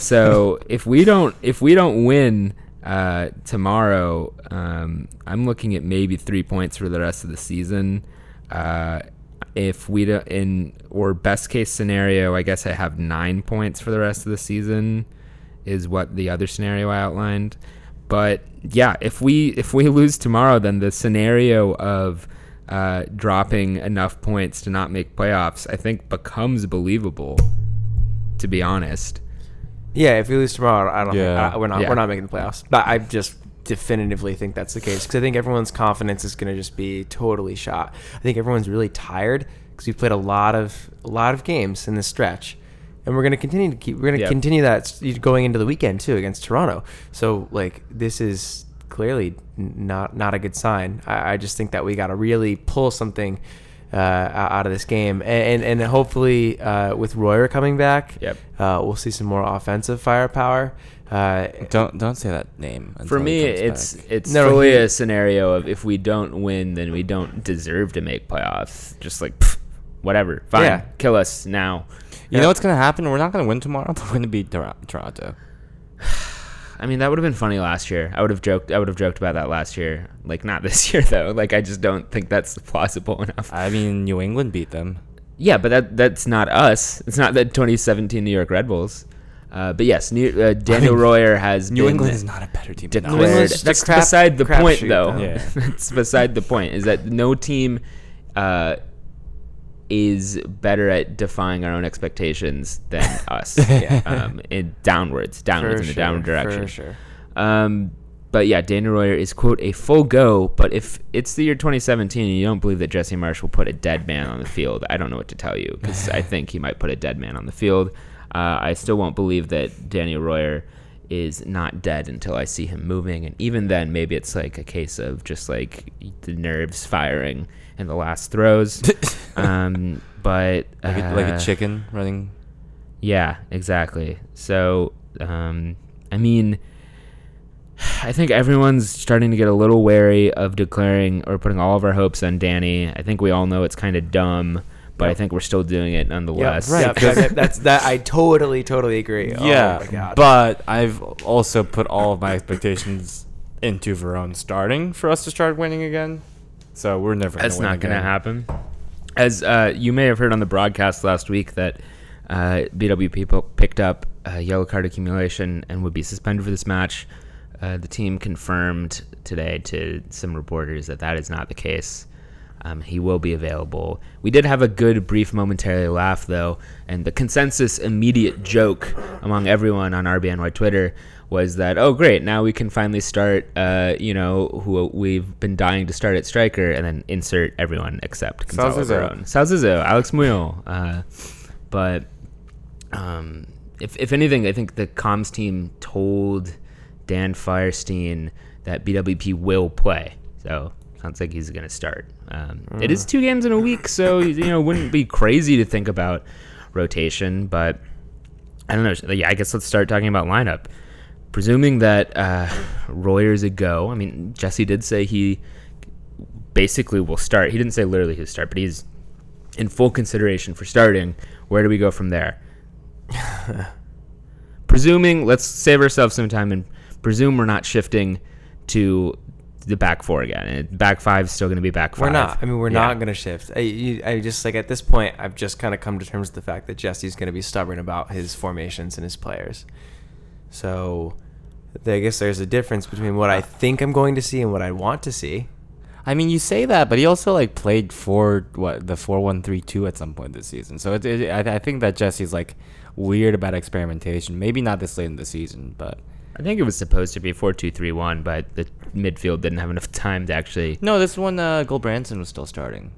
So if we don't, if we don't win uh, tomorrow, um, I'm looking at maybe three points for the rest of the season. Uh, if we don't, in or best case scenario, I guess I have nine points for the rest of the season, is what the other scenario I outlined. But yeah, if we if we lose tomorrow, then the scenario of uh, dropping enough points to not make playoffs, I think, becomes believable. To be honest, Yeah, if we lose tomorrow, I don't. Yeah. Think, we're not. Yeah. We're not making the playoffs. But I just definitively think that's the case because I think everyone's confidence is going to just be totally shot. I think everyone's really tired because we've played a lot of a lot of games in this stretch, and we're going to continue to keep. We're going to Yep. continue that going into the weekend too against Toronto. So like this is clearly not not a good sign. I, I just think that we got to really pull something. Uh, out of this game, and and, and hopefully uh, with Royer coming back, Yep. uh, we'll see some more offensive firepower. Uh, Don't don't say that name. for me, it's back. it's No, fully he- a scenario of if we don't win, then we don't deserve to make playoffs. Just like pff, whatever, fine, Yeah. kill us now. You know what's gonna happen? We're not gonna win tomorrow, but we're gonna beat Tor- Toronto. I mean, that would have been funny last year. I would have joked. I would have joked about that last year. Like not this year though. Like I just don't think that's plausible enough. I mean, New England beat them. Yeah, but that that's not us. It's not the 2017 New York Red Bulls. Uh, but yes, New, uh, Daniel mean, Royer has New been England is not a better team. than us. declared. England's That's crap- beside the point, shoot, though. though. Yeah. that's beside the point. Is that no team uh, is better at defying our own expectations than us. Yeah. um, in downwards, downwards in the downward direction. For sure. Um, but yeah, Daniel Royer is quote a full go. But if it's the year 2017 and you don't believe that Jesse Marsch will put a dead man on the field, I don't know what to tell you because I think he might put a dead man on the field. Uh, I still won't believe that Daniel Royer is not dead until I see him moving, and even then, maybe it's like a case of just like the nerves firing in the last throws. um, but like a, like uh, a chicken running. yeah, exactly. So, um, I mean, I think everyone's starting to get a little wary of declaring or putting all of our hopes on Danny. I think we all know it's kind of dumb, but I think we're still doing it nonetheless. Yeah, Right, yeah, that- that's that. I totally, totally agree. yeah, oh my God. but I've also put all of my expectations into Verón starting for us to start winning again. So we're never. That's gonna not going to happen. As uh, you may have heard on the broadcast last week, that uh, BWP picked up uh, yellow card accumulation and would be suspended for this match. Uh, the team confirmed today to some reporters that that is not the case. Um, he will be available. We did have a good, brief, momentary laugh, though, and the consensus immediate joke among everyone on RBNY Twitter was that, oh, great, now we can finally start, uh, you know, who we've been dying to start at striker, and then insert everyone except Gonzalo Zizzo. Verón. Sal Zizzo, Alex Muyl. Uh, but um, if, if anything, I think the comms team told Dan Feuerstein that BWP will play. So sounds like he's going to start. Um, It is two games in a week, so you know wouldn't be crazy to think about rotation, but I don't know. Yeah, I guess let's start talking about lineup. Presuming that uh, Royer's a go. I mean, Jesse did say he basically will start. He didn't say literally he'll start, but he's in full consideration for starting. Where do we go from there? Presuming, let's save ourselves some time and presume we're not shifting to the back four again. And back five is still going to be back 5 We're not. I mean, we're Yeah. not going to shift. I, you, I just like at this point, I've just kind of come to terms with the fact that Jesse's going to be stubborn about his formations and his players. So, I guess there's a difference between what I think I'm going to see and what I want to see. I mean, you say that, but he also like played for what the four one three two at some point this season. So it, it, I, I think that Jesse's like weird about experimentation. Maybe not this late in the season, but I think it was supposed to be four two three one, but the midfield didn't have enough time to actually. no, this one uh, Gulbrandsen was still starting.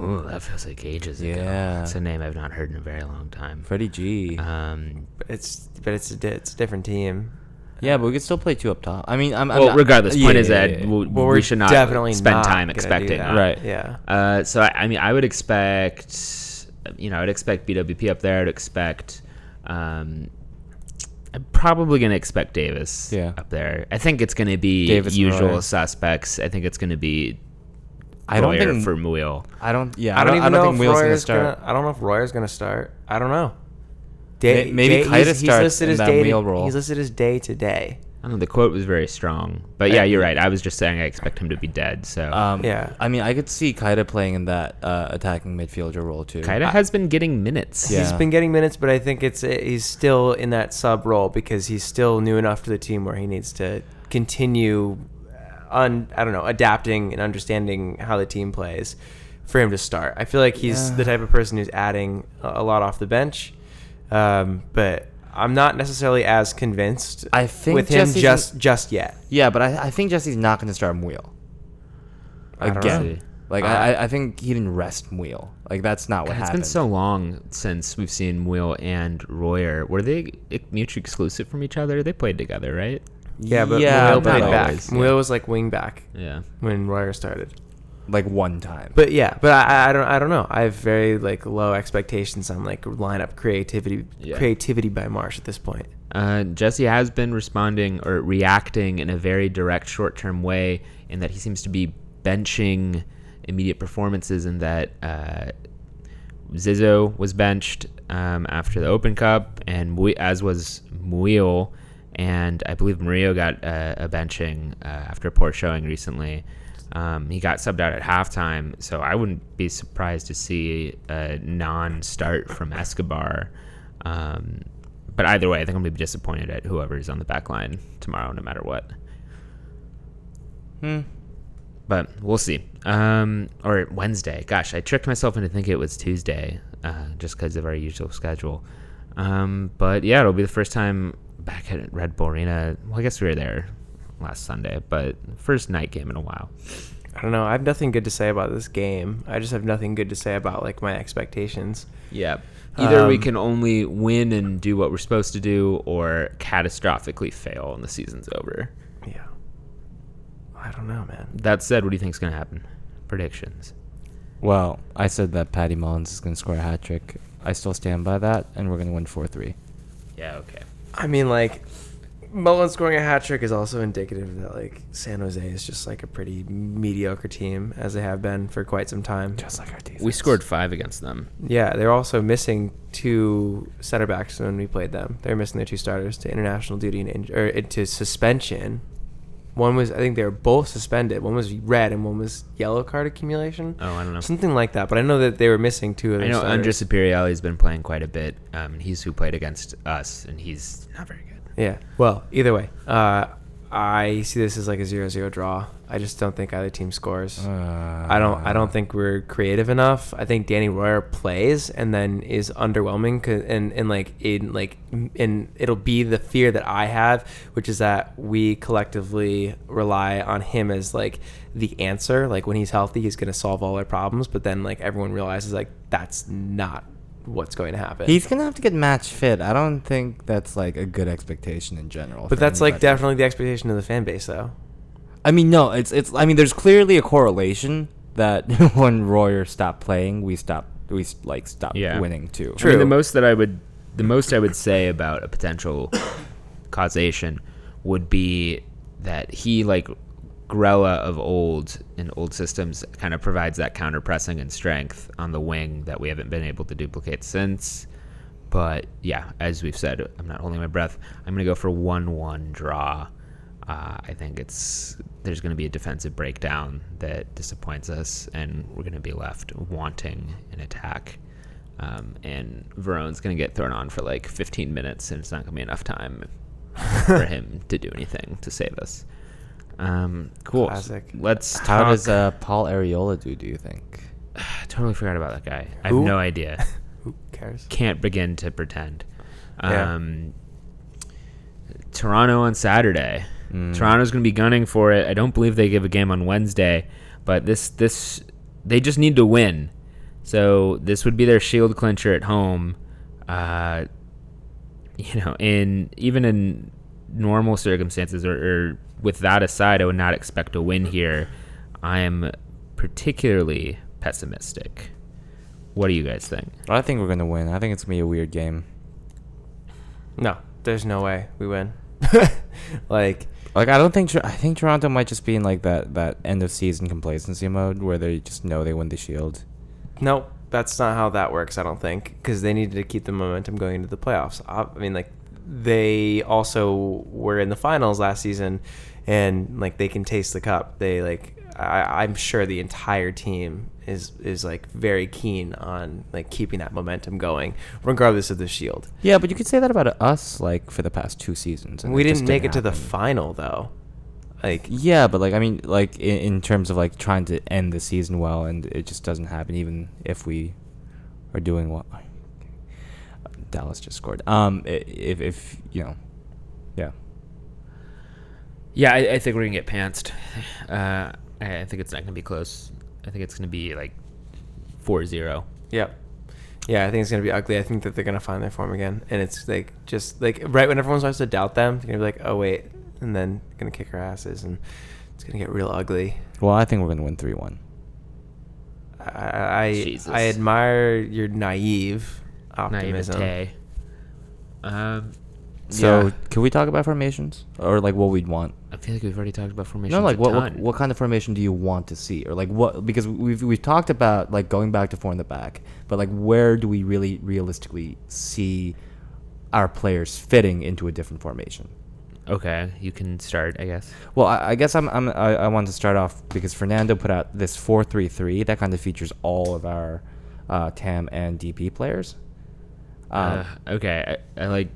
Ooh, that feels like ages ago. Yeah. It's a name I've not heard in a very long time. Freddie G. Um, But it's but it's a di- it's a different team. yeah, but we could still play two up top. I mean, I'm, I'm well, not- regardless, point yeah, is yeah, that yeah. we, Well, we we're should not definitely spend not time expecting that. that. Right. Yeah. Uh, so I, I mean, I would expect, you know, I'd expect BWP up there. I'd expect, um, I'm probably gonna expect Davis Yeah. up there. I think it's gonna be Davis usual Royer. suspects. I think it's gonna be I don't Royer think for Muyl. I don't. Yeah, I don't, even I don't know think if Wheel's gonna start. gonna. I don't know if Royer's gonna start. I don't know. May- maybe he's- Kaida he's, listed in as that day to, role. He's listed as day to day. I don't know. The quote was very strong, but yeah, you're right. I was just saying I expect him to be dead. So Um, Yeah. I mean, I could see Kaida playing in that uh, attacking midfielder role too. Kaida has been getting minutes. Yeah. He's been getting minutes, but I think it's he's still in that sub role because he's still new enough to the team where he needs to continue, un, I don't know, adapting and understanding how the team plays for him to start. I feel like he's Yeah. the type of person who's adding a a lot off the bench, um, but I'm not necessarily as convinced I think with him Jesse's- just just yet. Yeah, but I, I think Jesse's not going to start Muyl I don't again. know. Like Uh, I, I think he didn't rest Muyl. Like that's not what God, it's happened. been so long since we've seen Will and Royer. Were they mutually exclusive from each other? They played together, right? Yeah, but Yeah, Muyl not played back. always, Muyl was like wing back Yeah. when Royer started. like one time. But yeah, but I, I don't I don't know. I have very like low expectations on like lineup creativity Yeah. creativity by Marsch at this point. Uh, Jesse has been responding or reacting in a very direct short term way, in that he seems to be benching immediate performances, and that uh, Zizzo was benched um, after the Open Cup, and Mui- as was Muyl, and I believe Murillo got uh, a benching uh, after a poor showing recently. Um, he got subbed out at halftime, so I wouldn't be surprised to see a non-start from Escobar. Um, but either way, I think I'm gonna be disappointed at whoever's on the back line tomorrow, no matter what. Hmm. But we'll see. Um, or Wednesday. Gosh, I tricked myself into thinking it was Tuesday, uh, just because of our usual schedule. Um, but yeah, it'll be the first time back at Red Bull Arena. Well, I guess we were there last Sunday, but first night game in a while. I don't know. I have nothing good to say about this game. I just have nothing good to say about like my expectations. Yeah. Either we Um, can only win and do what we're supposed to do, or catastrophically fail and the season's over. Yeah. I don't know, man. That said, what do you think's gonna happen? Predictions. Well, I said that Patty Mullins is going to score a hat trick. I still stand by that, and we're going to win four three. Yeah. Okay. I mean, like, Mullen scoring a hat trick is also indicative that like San Jose is just like a pretty mediocre team, as they have been for quite some time. Just like our defense. We scored five against them. Yeah, they're also missing two center backs when we played them. They're missing their two starters to international duty and in, or uh, to suspension. One was, I think they were both suspended. One was red and one was yellow card accumulation. Oh, I don't know. Something like that. But I know that they were missing two of I know starters. Andres Imperiale's been playing quite a bit. Um, he's who played against us, and he's not very good. Yeah. Well, either way, uh, I see this as like a 0-0 draw. I just don't think either team scores. Uh, I don't. I don't think we're creative enough. I think Danny Royer plays and then is underwhelming, 'cause- and and like in like and it'll be the fear that I have, which is that we collectively rely on him as like the answer. Like when he's healthy, he's gonna solve all our problems. But then like everyone realizes like that's not what's going to happen. He's gonna have to get match fit. I don't think that's like a good expectation in general. but for that's like definitely the expectation of the fan base, though. I mean, no, it's it's. I mean, there's clearly a correlation that when Royer stopped playing, we stopped. We like stopped Yeah. winning too. I mean, the most that I would, the most I would say about a potential causation would be that he, like Grella of old in old systems, kind of provides that counter pressing and strength on the wing that we haven't been able to duplicate since. But yeah, as we've said, I'm not holding my breath. I'm gonna go for one-one draw. Uh, I think it's there's going to be a defensive breakdown that disappoints us, and we're going to be left wanting an attack. Um, and Verón's going to get thrown on for like 15 minutes, and it's not going to be enough time for him to do anything to save us. Um, cool. Classic. Let's How talk. does uh, Paul Arriola do? Do you think? Totally forgot about that guy. I have Who? no idea. Who cares? Can't begin to pretend. Yeah. Um, Toronto on Saturday. Mm. Toronto's going to be gunning for it. I don't believe they give a game on Wednesday, but this this they just need to win. So this would be their shield clincher at home. Uh, you know, in even in normal circumstances or, or with that aside, I would not expect a win here. I am particularly pessimistic. What do you guys think? I think we're gonna win. I think it's gonna be a weird game. No, there's no way we win. like, Like I don't think I think Toronto might just be in like that that end of season complacency mode where they just know they win the Shield. nope, that's not how that works. I don't think because they needed to keep the momentum going into the playoffs. I, I mean, like they also were in the finals last season, and like they can taste the cup. They like I, I'm sure the entire team is is like very keen on like keeping that momentum going, regardless of the Shield. Yeah, but you could say that about us like for the past two seasons. and we didn't make it to the final though. Like Yeah, but like I mean, like in, in terms of like trying to end the season well, and it just doesn't happen, even if we are doing well. Dallas just scored. Um, if if you know, yeah. Yeah, I, I think we're gonna get pantsed. Uh, I I think it's not gonna be close. I think it's gonna be like 4-0. Yep. Yeah, I think it's gonna be ugly. I think that they're gonna find their form again, and it's like just like right when everyone starts to doubt them, they're gonna be like, "Oh wait," and then gonna kick our asses, and it's gonna get real ugly. Well, I think we're gonna win three one. I I, Jesus. I admire your naive optimism. Naivete. Um, So yeah. can we talk about formations or like what we'd want? I feel like we've already talked about formations. No, like what, what what kind of formation do you want to see, or like what? Because we've we've talked about like going back to four in the back, but like where do we really realistically see our players fitting into a different formation? Okay, you can start. I guess. Well, I, I guess I'm, I'm I, I want to start off because Fernando put out this four three three that kind of features all of our uh, TAM and DP players. Um, uh, okay, I, I like.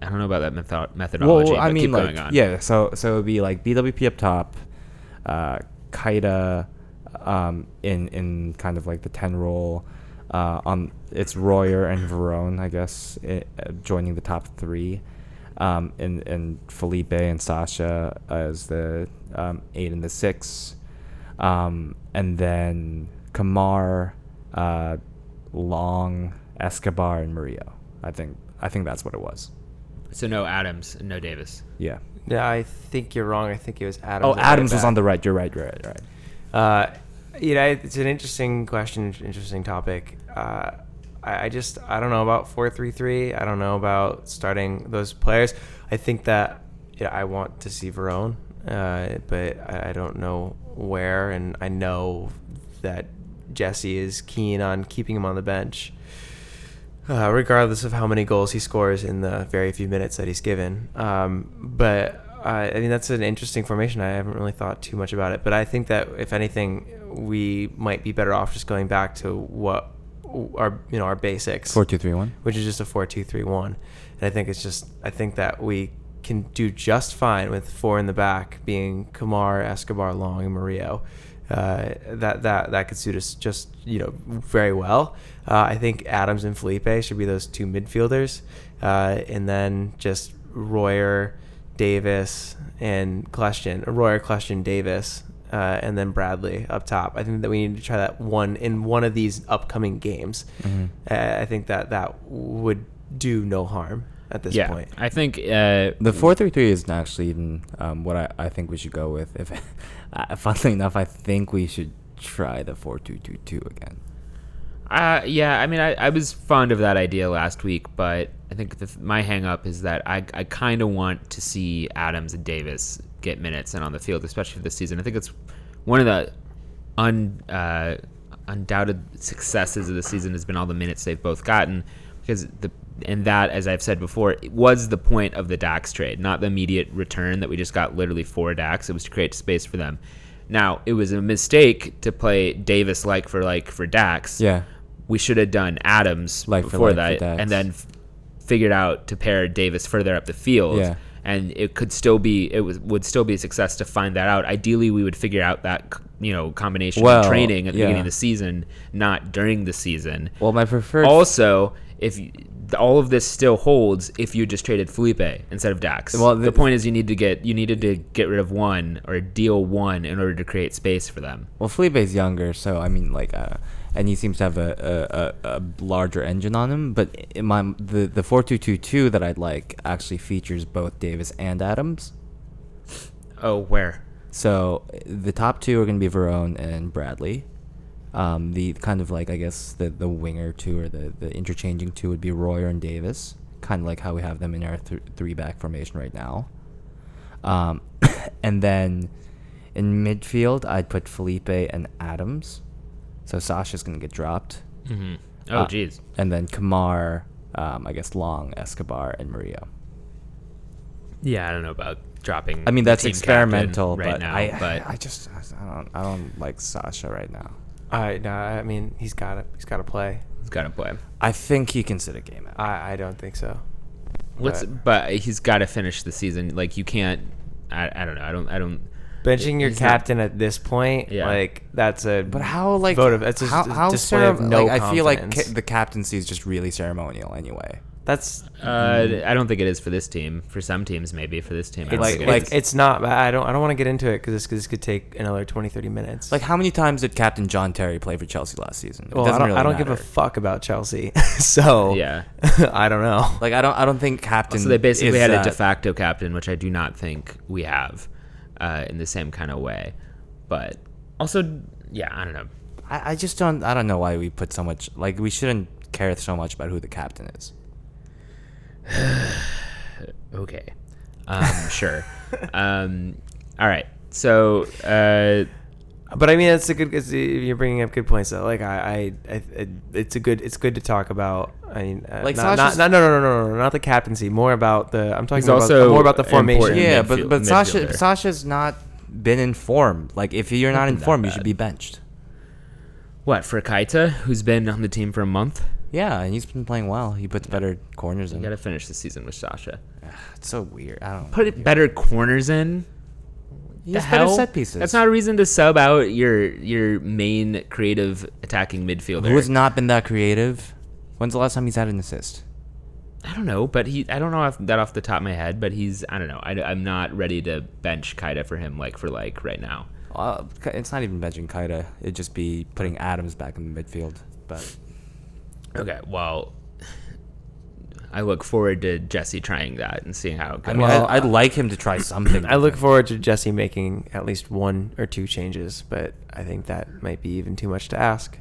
I don't know about that method- methodology. well, I mean, like, going on. yeah. So so it would be like BWP up top, uh, Kaida, um, in in kind of like the ten role. Uh, on it's Royer and Verón, I guess, i uh, joining the top three, um, and and Felipe and Sacha as the um, eight and the six, um, and then Kemar, uh, Long, Escobar, and Murillo. I think I think that's what it was. So no Adams and no Davis. Yeah. Yeah, I think you're wrong. I think it was Adams. Oh, Adams was on the right. You're right. You're right. Right. Uh, you know, it's an interesting question, interesting topic. Uh, I, I just I don't know about four three three. I don't know about starting those players. I think that yeah, I want to see Verón, uh, but I, I don't know where, and I know that Jesse is keen on keeping him on the bench. Uh, regardless of how many goals he scores in the very few minutes that he's given. Um, but uh, I mean, that's an interesting formation. I haven't really thought too much about it. But I think that if anything, we might be better off just going back to what our you know our basics, Four two three one. which is just a four two three one. And I think it's just I think that we can do just fine with four in the back being Kemar, Escobar, Long, and Murillo. Uh, that that that could suit us just you know very well. Uh, I think Adams and Felipe should be those two midfielders, uh, and then just Royer, Davis, and Kljestan, Royer, Kljestan, Davis uh, and then Bradley up top. I think that we need to try that one in one of these upcoming games. Mm-hmm. Uh, I think that that would do no harm at this yeah, point. I think uh, The four three three isn't actually even um, what I, I think we should go with. If uh, funnily enough, I think we should try the four two two two again. Uh, yeah, I mean, I, I was fond of that idea last week, but I think the, my hang up is that I, I kind of want to see Adams and Davis get minutes and on the field, especially for this season. I think it's one of the un, uh, undoubted successes of the season has been all the minutes they've both gotten because the and that, as I've said before, was the point of the Dax trade, not the immediate return that we just got literally for Dax. It was to create space for them. Now, it was a mistake to play Davis like for like for Dax Yeah. we should have done Adams Like for before like that, and then f- figured out to pair Davis further up the field. Yeah. And it could still be it was would still be a success to find that out. Ideally, we would figure out that you know combination Well, of training at the yeah. beginning of the season, not during the season. Well, my preferred. Also, if you, all of this still holds if you just traded Felipe instead of Dax. Well, the, the- point is you need to get you needed to get rid of one or deal one in order to create space for them. well, Felipe's younger, so I mean, like, uh, and he seems to have a, a, a, larger engine on him. But in my the the four two two two that I'd like actually features both Davis and Adams. Oh, where? So the top two are going to be Verón and Bradley. Um, the kind of like I guess the the winger two or the the interchanging two would be Royer and Davis, kind of like how we have them in our th- three back formation right now. Um, and then in midfield, I'd put Felipe and Adams. So Sacha's going to get dropped, hmm Oh, Uh, jeez. and then Kemar, um, I guess Long, Escobar, and Maria. Yeah, I don't know about dropping. I mean that's experimental, right but now, I, but I just I don't I don't like Sacha right now. I no, I mean he's got to he's got to play. he's got to play. I think he can sit a game out. I I don't think so. What's But- but he's got to finish the season. Like you can't. I, I don't know. I don't. I don't. Benching your He's not- captain at this point, Yeah. like that's a But how like vote of it's just how, how display of no like, I feel like ca- the captaincy is just really ceremonial anyway. That's Uh, I don't think it is for this team. For some teams, maybe. For this team, I don't like think it like is. it's not. I don't I don't want to get into it because this, 'cause this could take another 20, 30 minutes. Like how many times did Captain John Terry play for Chelsea last season? It well, I doesn't don't, really I don't give a fuck about Chelsea, so Yeah. I don't know. like I don't I don't think captain. So they basically is had a de facto captain, which I do not think we have uh, in the same kind of way. But also, yeah, I don't know. I, I just don't I don't know why we put so much like we shouldn't care so much about who the captain is. Okay. Um, sure. Um, all right. So, uh, But I mean, it's a good. It's, you're bringing up good points though. Like I, I, I, it's a good. It's good to talk about. I mean, uh, Like not, not, not, no, no, no, no, no, not the captaincy. More about the. I'm talking He's about also more about the formation. Yeah, midfield- but but Sacha. Sacha's not been informed. Like if you're not Nothing that informed, you should be benched. what for Kaita, who's been on the team for a month? Yeah, and he's been playing well. He puts better corners in. You got to finish the season with Sacha. It's so weird. I don't Put better corners in. He The has better hell? set pieces. That's not a reason to sub out your your main creative attacking midfielder. Who has not been that creative? When's the last time he's had an assist? I don't know, but he I don't know that off the top of my head, but he's I don't know. I, am not ready to bench Kaita for him like for like right now. Uh, it's not even benching Kaita. It'd just be putting Adams back in the midfield. But Okay, well, I look forward to Jesse trying that and seeing how it goes. I mean, Well, I'd, I'd like him to try something. I look forward to Jesse making at least one or two changes, but I think that might be even too much to ask.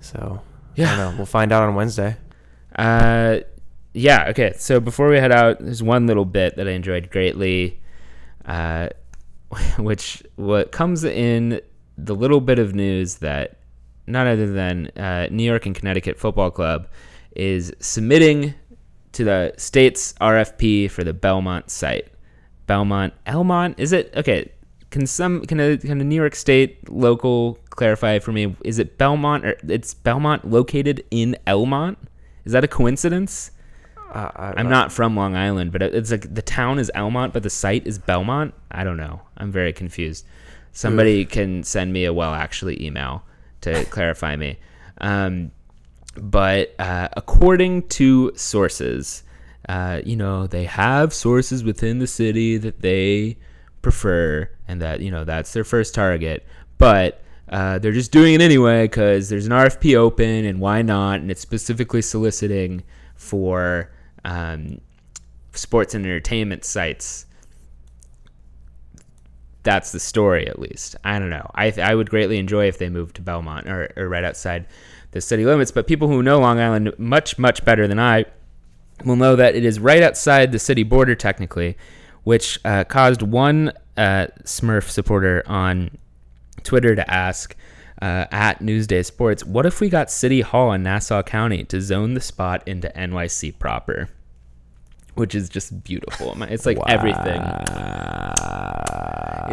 So I Yeah. don't know. We'll find out on Wednesday. Uh, yeah. Okay. So before we head out, there's one little bit that I enjoyed greatly, uh, which what comes in the little bit of news that none other than uh, New York and Connecticut Football Club is submitting to the state's RFP for the Belmont site. Belmont, Elmont, is it okay? Can some can a can a New York State local clarify for me? Is it Belmont or it's Belmont located in Elmont? Is that a coincidence? Uh, I, I'm not from Long Island, but it's like the town is Elmont, but the site is Belmont. I don't know. I'm very confused. Somebody can send me a well actually email to clarify me. Um, but uh, according to sources, uh, you know, they have sources within the city that they prefer and that you know that's their first target, but uh, they're just doing it anyway because there's an RFP open and why not? And it's specifically soliciting for um, sports and entertainment sites. That's the story, at least. I don't know. I, I would greatly enjoy if they moved to Belmont or, or right outside the city limits. But people who know Long Island much, much better than I will know that it is right outside the city border, technically, which uh, caused one uh, Smurf supporter on Twitter to ask uh, at Newsday Sports, what if we got City Hall in Nassau County to zone the spot into NYC proper? Which is just beautiful. It's like everything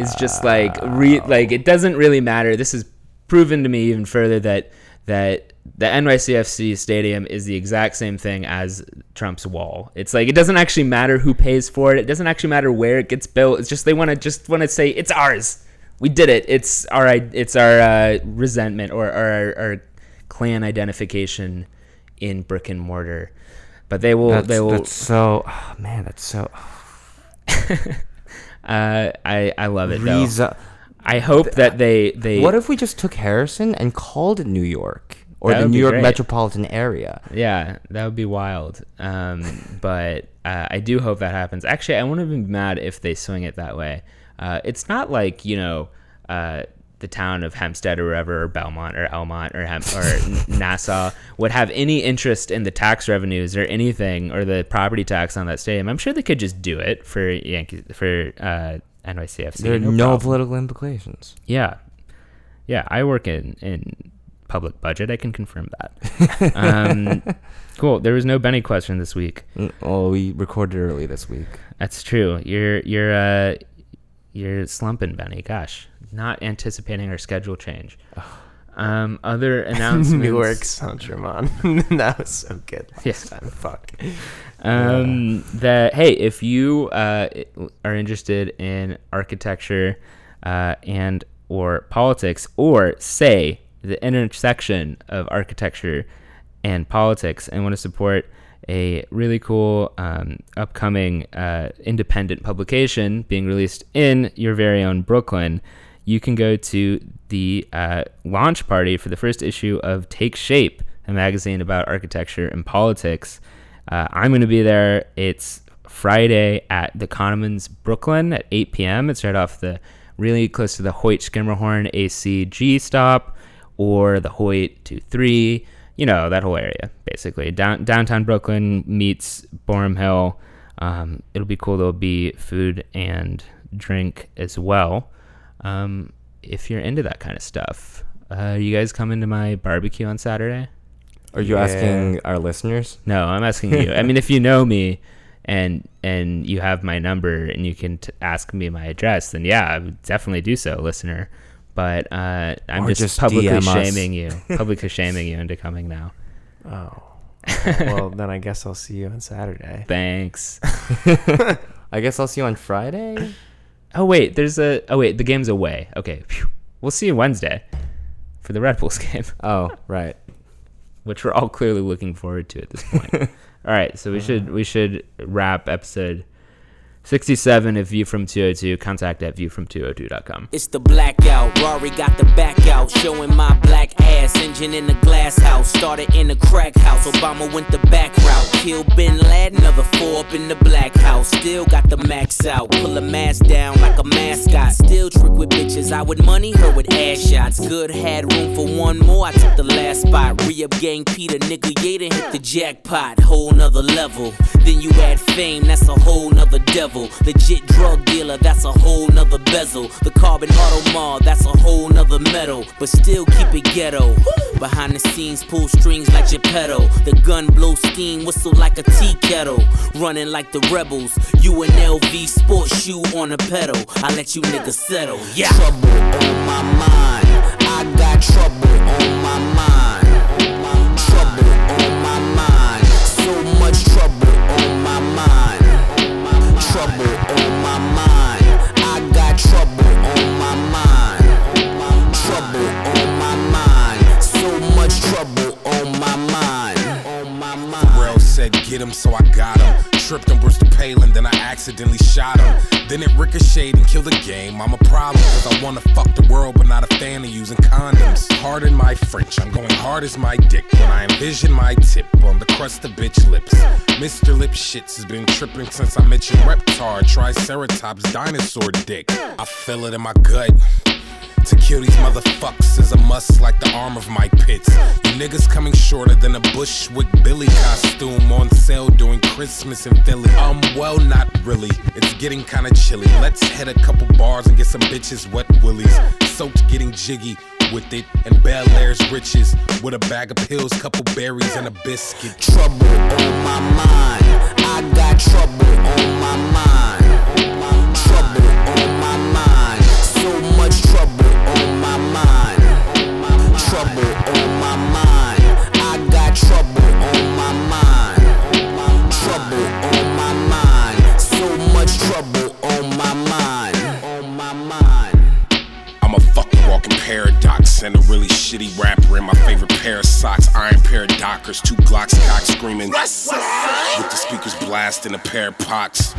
is just like re- like it doesn't really matter. This has proven to me even further that that the NYCFC stadium is the exact same thing as Trump's wall. It's like it doesn't actually matter who pays for it. It doesn't actually matter where it gets built. It's just they want to just want to say it's ours. We did it. It's our it's our uh, resentment or, or our, our clan identification in brick and mortar. But they will That's, they will that's so oh, man. That's so uh, I I love it though. Reza- I hope that they they What if we just took Harrison and called it New York or the New York great. metropolitan area? Yeah, that would be wild. Um, but uh, I do hope that happens. Actually, I wouldn't be mad if they swing it that way. Uh, it's not like you know uh, the town of Hempstead or wherever, or Belmont or Elmont or Hem- or Nassau would have any interest in the tax revenues or anything or the property tax on that stadium. I'm sure they could just do it for Yankees for uh, NYCFC. There are no, problem. political implications. Yeah, yeah. I work in in public budget. I can confirm that. um, cool. There was no Benny question this week. Oh, we recorded early this week. That's true. You're you're uh you're slumping, Benny. Gosh, not anticipating our schedule change. Um, other announcements. Newark Saint Germain. that was so good last Yeah. time. Fuck. um, that hey, if you uh, are interested in architecture uh, and or politics, or say the intersection of architecture and politics, and want to support a really cool um, upcoming uh, independent publication being released in your very own Brooklyn, you can go to the uh, launch party for the first issue of Take Shape, a magazine about architecture and politics. Uh, I'm going to be there. It's Friday at the Commons Brooklyn at 8 p.m. It's right off the really close to the Hoyt Schermerhorn ACG stop or the Hoyt 23, you know, that whole area basically. Down, downtown Brooklyn meets Boerum Hill. Um, it'll be cool. There'll be food and drink as well. Um, if you're into that kind of stuff, uh, you guys coming to my barbecue on Saturday? Are you Yeah. asking our listeners? No, I'm asking you. I mean, if you know me and and you have my number and you can t- ask me my address, then yeah, I would definitely do so, listener. But uh, I'm just, just publicly DM us. shaming you, publicly shaming you into coming now. Oh. Well, then I guess I'll see you on Saturday. Thanks. I guess I'll see you on Friday. Oh wait, there's a. Oh wait, the game's away. Okay, phew. we'll see you Wednesday for the Red Bulls game, Oh, right. which we're all clearly looking forward to at this point. all right, so we should we should wrap episode 67 of View from 202. Contact at viewfrom202.com. It's the blackout. Rory got the back out, showing my black ass. Engine in the glass house, started in the crack house. Obama went the back route. Kill Bin Laden, another four up in the black house. Still got the max out. Pull a mask down like a mascot. Still trick with bitches. I would money, her with ass shots. Good had room for one more. I took the last spot. Re up gang Peter, nigga. Yaden hit the jackpot. Whole nother level. Then you add fame, that's a whole nother devil. Legit drug dealer, that's a whole nother bezel. The carbon auto mall, that's a whole nother metal. But still keep it ghetto. Behind the scenes, pull strings like Geppetto. The gun blow steam, whistle like a tea kettle. Running like the rebels. You an LV sports shoe on a pedal. I let you niggas settle. Yeah. Trouble on my mind. I got trouble on my mind. Trouble on my mind. So much trouble. Trouble on my mind. I got trouble on my mind. Trouble on my mind. So much trouble on my mind. On my mind. Pharrell said get him, so I got him. Tripped on Brewster Palin, then I accidentally shot him. Then it ricocheted and killed the game. I'm a problem cause I wanna fuck the world, but not a fan of using condoms. Pardon my French, I'm going hard as my dick when I envision my tip on the crust of bitch lips. Mr. Lip Shits has been tripping since I mentioned Reptar, Triceratops, dinosaur dick. I feel it in my gut. To kill these motherfuckers is a must like the arm of my pits. You niggas coming shorter than a Bushwick Billy costume on sale during Christmas in Philly. Um, well, not really. It's getting kinda chilly. Let's hit a couple bars and get some bitches wet willies. Soaked getting jiggy with it and Bel Air's riches with a bag of pills, couple berries, and a biscuit. trouble on my mind. I got trouble on my mind. Trouble on my mind. So much trouble on my mind. Trouble on my mind. And a really shitty rapper in my favorite pair of socks. Iron pair of Dockers, two Glocks cock screaming. With the speakers blasting a pair of pots.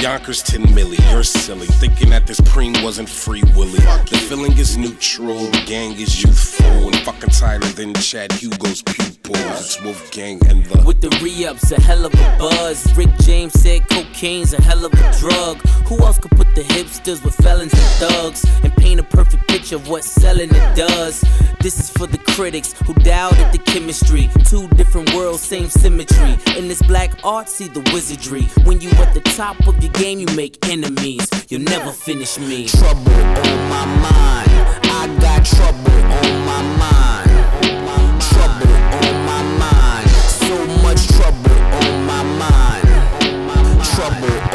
Yonkers 10 milli, you're silly. Thinking that this preem wasn't free willy. The feeling is neutral, the gang is youthful. And fucking tighter than Chad Hugo's pupils. It's Wolfgang and the. With the re-ups, a hell of a buzz. Rick James said cocaine's a hell of a drug. Who else could put the hipsters with felons and thugs and paint a perfect picture of what selling it does? This is for the critics who doubted the chemistry. Two different worlds, same symmetry. In this black art, see the wizardry. When you at the top of your your game, you make enemies. You'll never finish me. Trouble on my mind. I got trouble on my mind. Trouble on my mind. So much trouble on my mind. Trouble